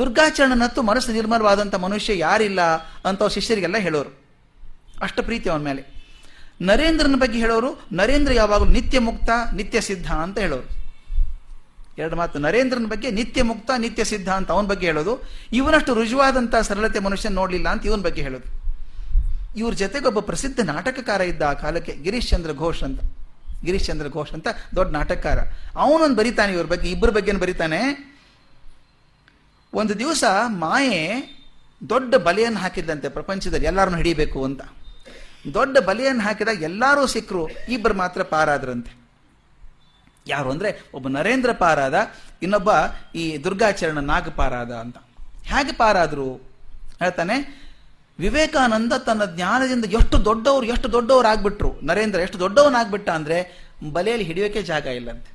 A: ದುರ್ಗಾಚರಣನತ್ತು ಮನಸ್ಸು ನಿರ್ಮಲವಾದಂಥ ಮನುಷ್ಯ ಯಾರಿಲ್ಲ ಅಂತ ಶಿಷ್ಯರಿಗೆಲ್ಲ ಹೇಳೋರು. ಅಷ್ಟು ಪ್ರೀತಿ ಅವನ ಮೇಲೆ. ನರೇಂದ್ರನ ಬಗ್ಗೆ ಹೇಳೋರು, ನರೇಂದ್ರ ಯಾವಾಗಲೂ ನಿತ್ಯ ಮುಕ್ತ, ನಿತ್ಯ ಸಿದ್ಧ ಅಂತ ಹೇಳೋರು. ಎರಡು ಮಾತು, ನರೇಂದ್ರನ ಬಗ್ಗೆ ನಿತ್ಯ ಮುಕ್ತ, ನಿತ್ಯ ಸಿದ್ಧ ಅಂತ ಅವನ ಬಗ್ಗೆ ಹೇಳೋದು. ಇವನಷ್ಟು ರುಜುವಾದಂಥ ಸರಳತೆ ಮನುಷ್ಯ ನೋಡಲಿಲ್ಲ ಅಂತ ಇವನ ಬಗ್ಗೆ ಹೇಳೋದು. ಇವ್ರ ಜೊತೆಗೆ ಒಬ್ಬ ಪ್ರಸಿದ್ಧ ನಾಟಕಕಾರ ಇದ್ದ ಆ ಕಾಲಕ್ಕೆ ಗಿರೀಶ್ ಚಂದ್ರ ಘೋಷ್ ಅಂತ. ಗಿರೀಶ್ ಚಂದ್ರ ಘೋಷ್ ಅಂತ ದೊಡ್ಡ ನಾಟಕಕಾರ. ಅವನೊಂದು ಬರಿತಾನೆ ಇವ್ರ ಬಗ್ಗೆ ಇಬ್ಬರ ಬಗ್ಗೆ ಬರಿತಾನೆ. ಒಂದು ದಿವಸ ಮಾಯೆ ದೊಡ್ಡ ಬಲೆಯನ್ನು ಹಾಕಿದ್ದಂತೆ ಪ್ರಪಂಚದಲ್ಲಿ ಎಲ್ಲರನ್ನು ಹಿಡಿಬೇಕು ಅಂತ. ದೊಡ್ಡ ಬಲೆಯನ್ನು ಹಾಕಿದಾಗ ಎಲ್ಲರೂ ಸಿಕ್ಕರು ಇಬ್ಬರು ಮಾತ್ರ ಪಾರಾದ್ರಂತೆ. ಯಾರು ಅಂದರೆ ಒಬ್ಬ ನರೇಂದ್ರ ಪಾರಾದ, ಇನ್ನೊಬ್ಬ ಈ ದುರ್ಗಾಚರಣ ನಾಗ ಪಾರಾದ ಅಂತ. ಹೇಗೆ ಪಾರಾದರು? ಹೇಳ್ತಾನೆ, ವಿವೇಕಾನಂದ ತನ್ನ ಜ್ಞಾನದಿಂದ ಎಷ್ಟು ದೊಡ್ಡವರು ಎಷ್ಟು ದೊಡ್ಡವರು ಆಗ್ಬಿಟ್ರು. ನರೇಂದ್ರ ಎಷ್ಟು ದೊಡ್ಡವನಾಗ್ಬಿಟ್ಟ ಅಂದರೆ ಬಲೆಯಲ್ಲಿ ಹಿಡಿಯೋಕೆ ಜಾಗ ಇಲ್ಲಂತೆ.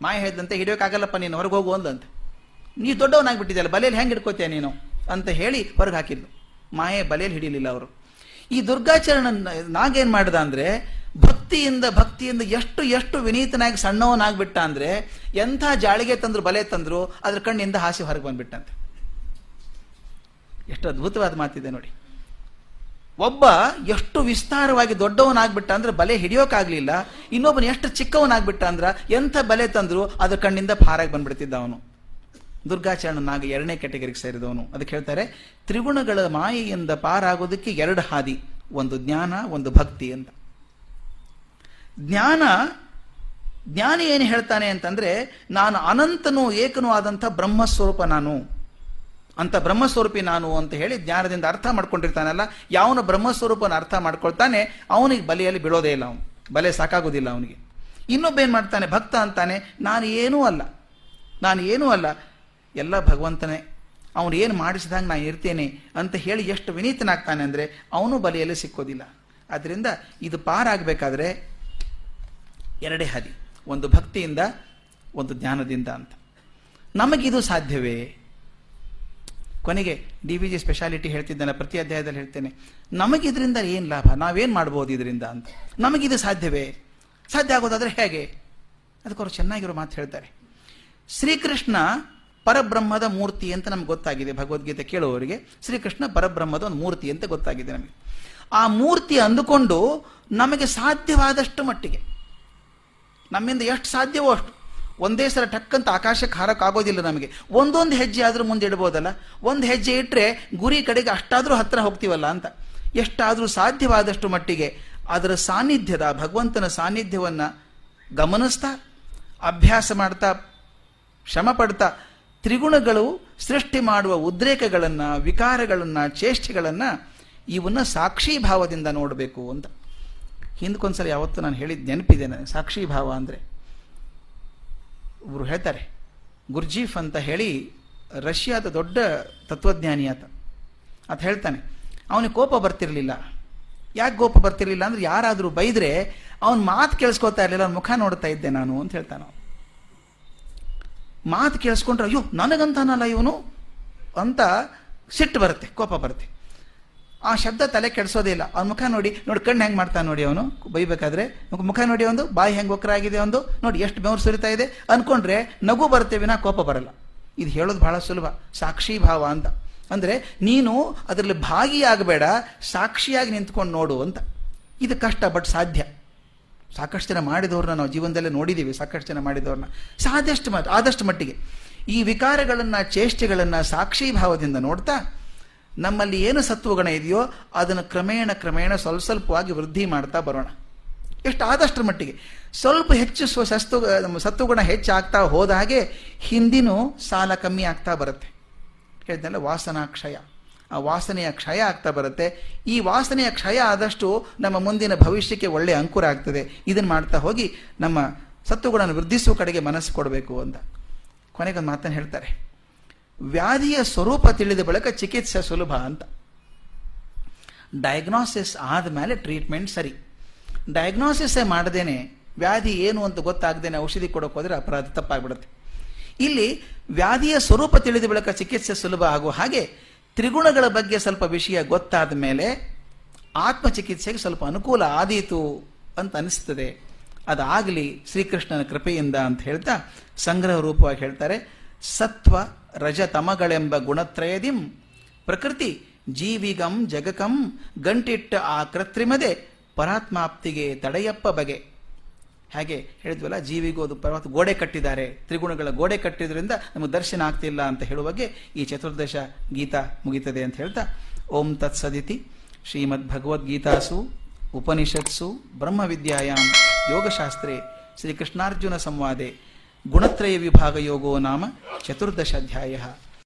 A: ಮಾಯ ಹೇಳಿದಂತೆ ಹಿಡಿಯೋಕ್ಕಾಗಲ್ಲಪ್ಪ ನೀನು, ಹೊರಗೆ ಹೋಗು ಅಂದಂತೆ ನೀ ದೊಡ್ಡವನಾಗ್ಬಿಟ್ಟಿದ್ಯಲ್ಲ ಬಲೆಯಲ್ಲಿ ಹೆಂಗೆ ಹಿಡ್ಕೋತೀಯ ನೀನು? ಅಂತ ಹೇಳಿ ಹೊರಗೆ ಹಾಕಿದ್ಲು. ಮಾಯೆ ಬಲೆಯಲ್ಲಿ ಹಿಡಿಯಲಿಲ್ಲ ಅವರು. ಈ ದುರ್ಗಾಚರಣ ನಾಗೇನ್ ಮಾಡ್ದ ಅಂದ್ರೆ, ಭಕ್ತಿಯಿಂದ ಭಕ್ತಿಯಿಂದ ಎಷ್ಟು ಎಷ್ಟು ವಿನೀತನಾಗಿ ಸಣ್ಣವನಾಗ್ಬಿಟ್ಟ ಅಂದ್ರೆ, ಎಂಥ ಜಾಳಿಗೆ ತಂದ್ರು, ಬಲೆ ತಂದ್ರು, ಅದ್ರ ಕಣ್ಣಿಂದ ಹಾಸಿ ಹೊರಗೆ ಬಂದ್ಬಿಟ್ಟಂತೆ. ಎಷ್ಟು ಅದ್ಭುತವಾದ ಮಾತಿದೆ ನೋಡಿ. ಒಬ್ಬ ಎಷ್ಟು ವಿಸ್ತಾರವಾಗಿ ದೊಡ್ಡವನಾಗ್ಬಿಟ್ಟ ಅಂದ್ರೆ, ಬಲೆ ಹಿಡಿಯೋಕ್ಕಾಗ್ಲಿಲ್ಲ ಇನ್ನೊಬ್ಬನ ಎಷ್ಟು ಚಿಕ್ಕವನಾಗ್ಬಿಟ್ಟ ಅಂದ್ರ, ಎಂಥ ಬಲೆ ತಂದ್ರು, ಅದ್ರ ಕಣ್ಣಿಂದ ಪಾರಾಗಿ ಬಂದ್ಬಿಡ್ತಿದ್ದ ಅವನು. ದುರ್ಗಾಚರಣನಾಗ ಎರಡನೇ ಕ್ಯಾಟಗರಿಗೆ ಸೇರಿದವನು. ಅದಕ್ಕೆ ಹೇಳ್ತಾರೆ, ತ್ರಿಗುಣಗಳ ಮಾಯೆಯಿಂದ ಪಾರಾಗೋದಕ್ಕೆ ಎರಡು ಹಾದಿ, ಒಂದು ಜ್ಞಾನ, ಒಂದು ಭಕ್ತಿ ಅಂತ. ಜ್ಞಾನ ಜ್ಞಾನ ಏನು ಹೇಳ್ತಾನೆ ಅಂತಂದ್ರೆ, ನಾನು ಅನಂತನೂ ಏಕನೂ ಆದಂಥ ಬ್ರಹ್ಮಸ್ವರೂಪ ನಾನು. ಅಂತ ಬ್ರಹ್ಮಸ್ವರೂಪಿ ನಾನು ಅಂತ ಹೇಳಿ ಜ್ಞಾನದಿಂದ ಅರ್ಥ ಮಾಡ್ಕೊಂಡಿರ್ತಾನಲ್ಲ, ಯಾವನ ಬ್ರಹ್ಮಸ್ವರೂಪನ ಅರ್ಥ ಮಾಡ್ಕೊಳ್ತಾನೆ, ಅವನಿಗೆ ಬಲೆಯಲ್ಲಿ ಬಿಡೋದೇ ಇಲ್ಲ ಅವನು. ಬಲೆ ಸಾಕಾಗೋದಿಲ್ಲ ಅವನಿಗೆ. ಇನ್ನೊಬ್ಬ ಏನು ಮಾಡ್ತಾನೆ, ಭಕ್ತ ಅಂತಾನೆ, ನಾನು ಏನೂ ಅಲ್ಲ. ನಾನು ಏನೂ ಅಲ್ಲ. ಎಲ್ಲ ಭಗವಂತನೇ, ಅವನು ಏನು ಮಾಡಿಸಿದಂಗೆ ನಾನು ಇರ್ತೇನೆ ಅಂತ ಹೇಳಿ ಎಷ್ಟು ವಿನೀತನಾಗ್ತಾನೆ ಅಂದರೆ ಅವನು ಬಲಿಯಲ್ಲಿ ಸಿಕ್ಕೋದಿಲ್ಲ. ಆದ್ದರಿಂದ ಇದು ಪಾರಾಗಬೇಕಾದ್ರೆ ಎರಡೇ ಹಾದಿ, ಒಂದು ಭಕ್ತಿಯಿಂದ, ಒಂದು ಜ್ಞಾನದಿಂದ ಅಂತ. ನಮಗಿದು ಸಾಧ್ಯವೇ? ಕೊನೆಗೆ ಡಿ ವಿ ಜಿ ಸ್ಪೆಷಾಲಿಟಿ ಹೇಳ್ತಿದ್ದಾನೆ, ಪ್ರತಿ ಅಧ್ಯಾಯದಲ್ಲಿ ಹೇಳ್ತೇನೆ. ನಮಗಿದ್ರಿಂದ ಏನು ಲಾಭ? ನಾವೇನು ಮಾಡ್ಬೋದು ಇದರಿಂದ ಅಂತ. ನಮಗಿದು ಸಾಧ್ಯವೇ? ಸಾಧ್ಯ ಆಗೋದಾದ್ರೆ ಹೇಗೆ? ಅದಕ್ಕೆ ಚೆನ್ನಾಗಿರೋ ಮಾತು ಹೇಳ್ತಾರೆ. ಶ್ರೀಕೃಷ್ಣ ಪರಬ್ರಹ್ಮದ ಮೂರ್ತಿ ಅಂತ ನಮ್ಗೆ ಗೊತ್ತಾಗಿದೆ. ಭಗವದ್ಗೀತೆ ಕೇಳುವವರಿಗೆ ಶ್ರೀಕೃಷ್ಣ ಪರಬ್ರಹ್ಮದ ಒಂದು ಮೂರ್ತಿ ಅಂತ ಗೊತ್ತಾಗಿದೆ ನಮಗೆ. ಆ ಮೂರ್ತಿ ಅಂದುಕೊಂಡು ನಮಗೆ ಸಾಧ್ಯವಾದಷ್ಟು ಮಟ್ಟಿಗೆ, ನಮ್ಮಿಂದ ಎಷ್ಟು ಸಾಧ್ಯವೋ ಅಷ್ಟು, ಒಂದೇ ಸಲ ಟಕ್ಕಂತ ಆಕಾಶಕ್ಕೆ ಹಾರಕ್ಕಾಗೋದಿಲ್ಲ ನಮಗೆ. ಒಂದೊಂದು ಹೆಜ್ಜೆ ಆದರೂ ಮುಂದೆ ಇಡ್ಬೋದಲ್ಲ? ಒಂದು ಹೆಜ್ಜೆ ಇಟ್ಟರೆ ಗುರಿ ಕಡೆಗೆ ಅಷ್ಟಾದರೂ ಹತ್ತಿರ ಹೋಗ್ತೀವಲ್ಲ ಅಂತ. ಎಷ್ಟಾದರೂ ಸಾಧ್ಯವಾದಷ್ಟು ಮಟ್ಟಿಗೆ ಅದರ ಸಾನ್ನಿಧ್ಯದ, ಭಗವಂತನ ಸಾನ್ನಿಧ್ಯವನ್ನು ಗಮನಿಸ್ತಾ, ಅಭ್ಯಾಸ ಮಾಡ್ತಾ, ಶ್ರಮ ಪಡ್ತಾ ತ್ರಿಗುಣಗಳು ಸೃಷ್ಟಿ ಮಾಡುವ ಉದ್ರೇಕಗಳನ್ನು, ವಿಕಾರಗಳನ್ನು ಚೇಷ್ಟೆಗಳನ್ನು ಇವನ್ನ ಸಾಕ್ಷಿ ಭಾವದಿಂದ ನೋಡಬೇಕು ಅಂತ. ಹಿಂದಕ್ಕೊಂದ್ಸಲ ಯಾವತ್ತೂ ನಾನು ಹೇಳಿದ ನೆನಪಿದೆ ನನಗೆ. ಸಾಕ್ಷಿ ಭಾವ ಅಂದರೆ ಒಬ್ರು ಹೇಳ್ತಾರೆ, ಗುರ್ಜೀಫ್ ಅಂತ ಹೇಳಿ ರಷ್ಯಾದ ದೊಡ್ಡ ತತ್ವಜ್ಞಾನಿ ಆತ. ಆತ ಹೇಳ್ತಾನೆ, ಅವನಿಗೆ ಕೋಪ ಬರ್ತಿರಲಿಲ್ಲ. ಯಾಕೆ ಕೋಪ ಬರ್ತಿರಲಿಲ್ಲ ಅಂದ್ರೆ ಯಾರಾದರೂ ಬೈದ್ರೆ ಅವನ ಮಾತು ಕೇಳಿಸ್ಕೊತಾ ಇರಲಿಲ್ಲ, ಅವನ ಮುಖ ನೋಡ್ತಾ ಇದ್ದೆ ನಾನು ಅಂತ ಹೇಳ್ತಾನೆ ಮಾತು ಕೇಳಿಸ್ಕೊಂಡ್ರೆ, ಅಯ್ಯೋ, ನನಗಂತಾನಲ್ಲ ಇವನು? ಅಂತ ಸಿಟ್ಟು ಬರುತ್ತೆ, ಕೋಪ ಬರುತ್ತೆ. ಆ ಶಬ್ದ ತಲೆ ಕೆಡಿಸೋದೇ ಇಲ್ಲ. ಅವ್ನ ಮುಖ ನೋಡಿ ನೋಡಿ, ಕಣ್ಣು ಹೆಂಗೆ ಮಾಡ್ತಾನೆ ನೋಡಿ ಅವನು? ಬೈಬೇಕಾದ್ರೆ, ಮುಖ ನೋಡಿ ಒಂದು, ಬಾಯಿ ಹೆಂಗೆ ಆಗಿದೆ ಒಂದು, ನೋಡಿ ಎಷ್ಟು ಬೆವರು ಸುರಿತಾ ಇದೆ? ಅಂದ್ಕೊಂಡ್ರೆ ನಗು ಬರುತ್ತೆ ವಿನಾ ಕೋಪ ಬರಲ್ಲ. ಇದು ಹೇಳೋದು ಬಹಳ ಸುಲಭ. ಸಾಕ್ಷಿ ಭಾವ ಅಂತ. ಅಂದರೆ, ನೀನು ಅದರಲ್ಲಿ ಭಾಗಿಯಾಗಬೇಡ, ಸಾಕ್ಷಿಯಾಗಿ ನಿಂತ್ಕೊಂಡು ನೋಡು ಅಂತ. ಇದು ಕಷ್ಟ, ಬಟ್ ಸಾಧ್ಯ. ಸಾಕಷ್ಟು ಜನ ಮಾಡಿದವ್ರನ್ನ ನಾವು ಜೀವನದಲ್ಲೇ ನೋಡಿದ್ದೀವಿ, ಸಾಕಷ್ಟು ಜನ ಮಾಡಿದವ್ರನ್ನ. ಸಾಧ್ಯಷ್ಟು ಮಟ್ ಆದಷ್ಟು ಮಟ್ಟಿಗೆ. ಈ ವಿಕಾರಗಳನ್ನು, ಚೇಷ್ಟೆಗಳನ್ನು, ಸಾಕ್ಷಿ ಭಾವದಿಂದ ನೋಡ್ತಾ, ನಮ್ಮಲ್ಲಿ ಏನು ಸತ್ವಗುಣ ಇದೆಯೋ, ಅದನ್ನು ಕ್ರಮೇಣ ಕ್ರಮೇಣ ಸ್ವಲ್ಪ ಸ್ವಲ್ಪವಾಗಿ ವೃದ್ಧಿ ಮಾಡ್ತಾ ಬರೋಣ. ಎಷ್ಟು ಆದಷ್ಟರ ಮಟ್ಟಿಗೆ. ಸ್ವಲ್ಪ ಹೆಚ್ಚು ಸ್ವ, ಸಸ್ತು, ಸತ್ವಗುಣ ಹೆಚ್ಚಾಗ್ತಾ ಹೋದ ಹಾಗೆ ಹಿಂದಿನೂ ಸಾಲ ಕಮ್ಮಿ ಆಗ್ತಾ ಬರುತ್ತೆ. ಹೇಳಿದ್ನಲ್ಲ ವಾಸನಾ ಕ್ಷಯ ಆ ವಾಸನೆಯ ಕ್ಷಯ ಆಗ್ತಾ ಬರುತ್ತೆ. ಈ ವಾಸನೆಯ ಕ್ಷಯ ಆದಷ್ಟು ನಮ್ಮ ಮುಂದಿನ ಭವಿಷ್ಯಕ್ಕೆ ಒಳ್ಳೆಯ ಅಂಕುರ ಆಗ್ತದೆ. ಇದನ್ನು ಮಾಡ್ತಾ ಹೋಗಿ ನಮ್ಮ ಸತ್ತುಗಳನ್ನು ವೃದ್ಧಿಸುವ ಕಡೆಗೆ ಮನಸ್ಸು ಕೊಡಬೇಕು ಅಂತ. ಕೊನೆಗೊಂದು ಮಾತನ್ನು ಹೇಳ್ತಾರೆ. ವ್ಯಾಧಿಯ ಸ್ವರೂಪ ತಿಳಿದ ಬಳಿಕ ಚಿಕಿತ್ಸೆ ಸುಲಭ ಅಂತ. ಡಯಾಗ್ನೋಸಿಸ್ ಆದಮೇಲೆ ಟ್ರೀಟ್ಮೆಂಟ್ ಸರಿ. ಡಯಾಗ್ನೋಸಿಸೇ ಮಾಡದೇನೆ ವ್ಯಾಧಿ ಏನು ಅಂತ ಗೊತ್ತಾಗದೇನೆ ಔಷಧಿ ಕೊಡೋಕೆ ಹೋದರೆ ಅಪರಾಧ ತಪ್ಪಾಗ್ಬಿಡುತ್ತೆ. ಇಲ್ಲಿ ವ್ಯಾಧಿಯ ಸ್ವರೂಪ ತಿಳಿದ ಬಳಿಕ ಚಿಕಿತ್ಸೆ ಸುಲಭ ಆಗುವ ಹಾಗೆ ತ್ರಿಗುಣಗಳ ಬಗ್ಗೆ ಸ್ವಲ್ಪ ವಿಷಯ ಗೊತ್ತಾದ ಮೇಲೆ ಆತ್ಮಚಿಕಿತ್ಸೆಗೆ ಸ್ವಲ್ಪ ಅನುಕೂಲ ಆದೀತು ಅಂತ ಅನಿಸ್ತದೆ. ಅದಾಗಲಿ ಶ್ರೀಕೃಷ್ಣನ ಕೃಪೆಯಿಂದ ಅಂತ ಹೇಳ್ತಾ ಸಂಗ್ರಹ ರೂಪವಾಗಿ ಹೇಳ್ತಾರೆ, ಸತ್ವ ರಜತಮಗಳೆಂಬ ಗುಣತ್ರಯದಿಂ ಪ್ರಕೃತಿ ಜೀವಿಗಂ ಜಗಕಂ ಗಂಟಿಟ್ಟ ಆ ಕೃತ್ರಿಮದೆ ಪರಾತ್ಮಾಪ್ತಿಗೆ ತಡೆಯಪ್ಪ ಬಗೆ. ಹಾಗೆ ಹೇಳಿದ್ವಲ್ಲ, ಜೀವಿಗೂ ಅದು ಪರ್ವತ ಗೋಡೆ ಕಟ್ಟಿದ್ದಾರೆ. ತ್ರಿಗುಣಗಳ ಗೋಡೆ ಕಟ್ಟಿದ್ರಿಂದ ನಮಗೆ ದರ್ಶನ ಆಗ್ತಿಲ್ಲ ಅಂತ ಹೇಳುವಾಗೆ ಈ ಚತುರ್ದಶ ಗೀತಾ ಮುಗಿತದೆ ಅಂತ ಹೇಳ್ತಾ, ಓಂ ತತ್ಸದಿತಿ ಶ್ರೀಮದ್ ಭಗವದ್ಗೀತಾಸು ಉಪನಿಷತ್ಸು, ಬ್ರಹ್ಮವಿದ್ಯಾಯಾಂ, ಯೋಗಶಾಸ್ತ್ರೇ, ಶ್ರೀಕೃಷ್ಣಾರ್ಜುನ ಸಂವಾದೆ, ಗುಣತ್ರಯ ವಿಭಾಗ ಯೋಗೋ ನಾಮ ಚತುರ್ದಶ ಅಧ್ಯಾಯ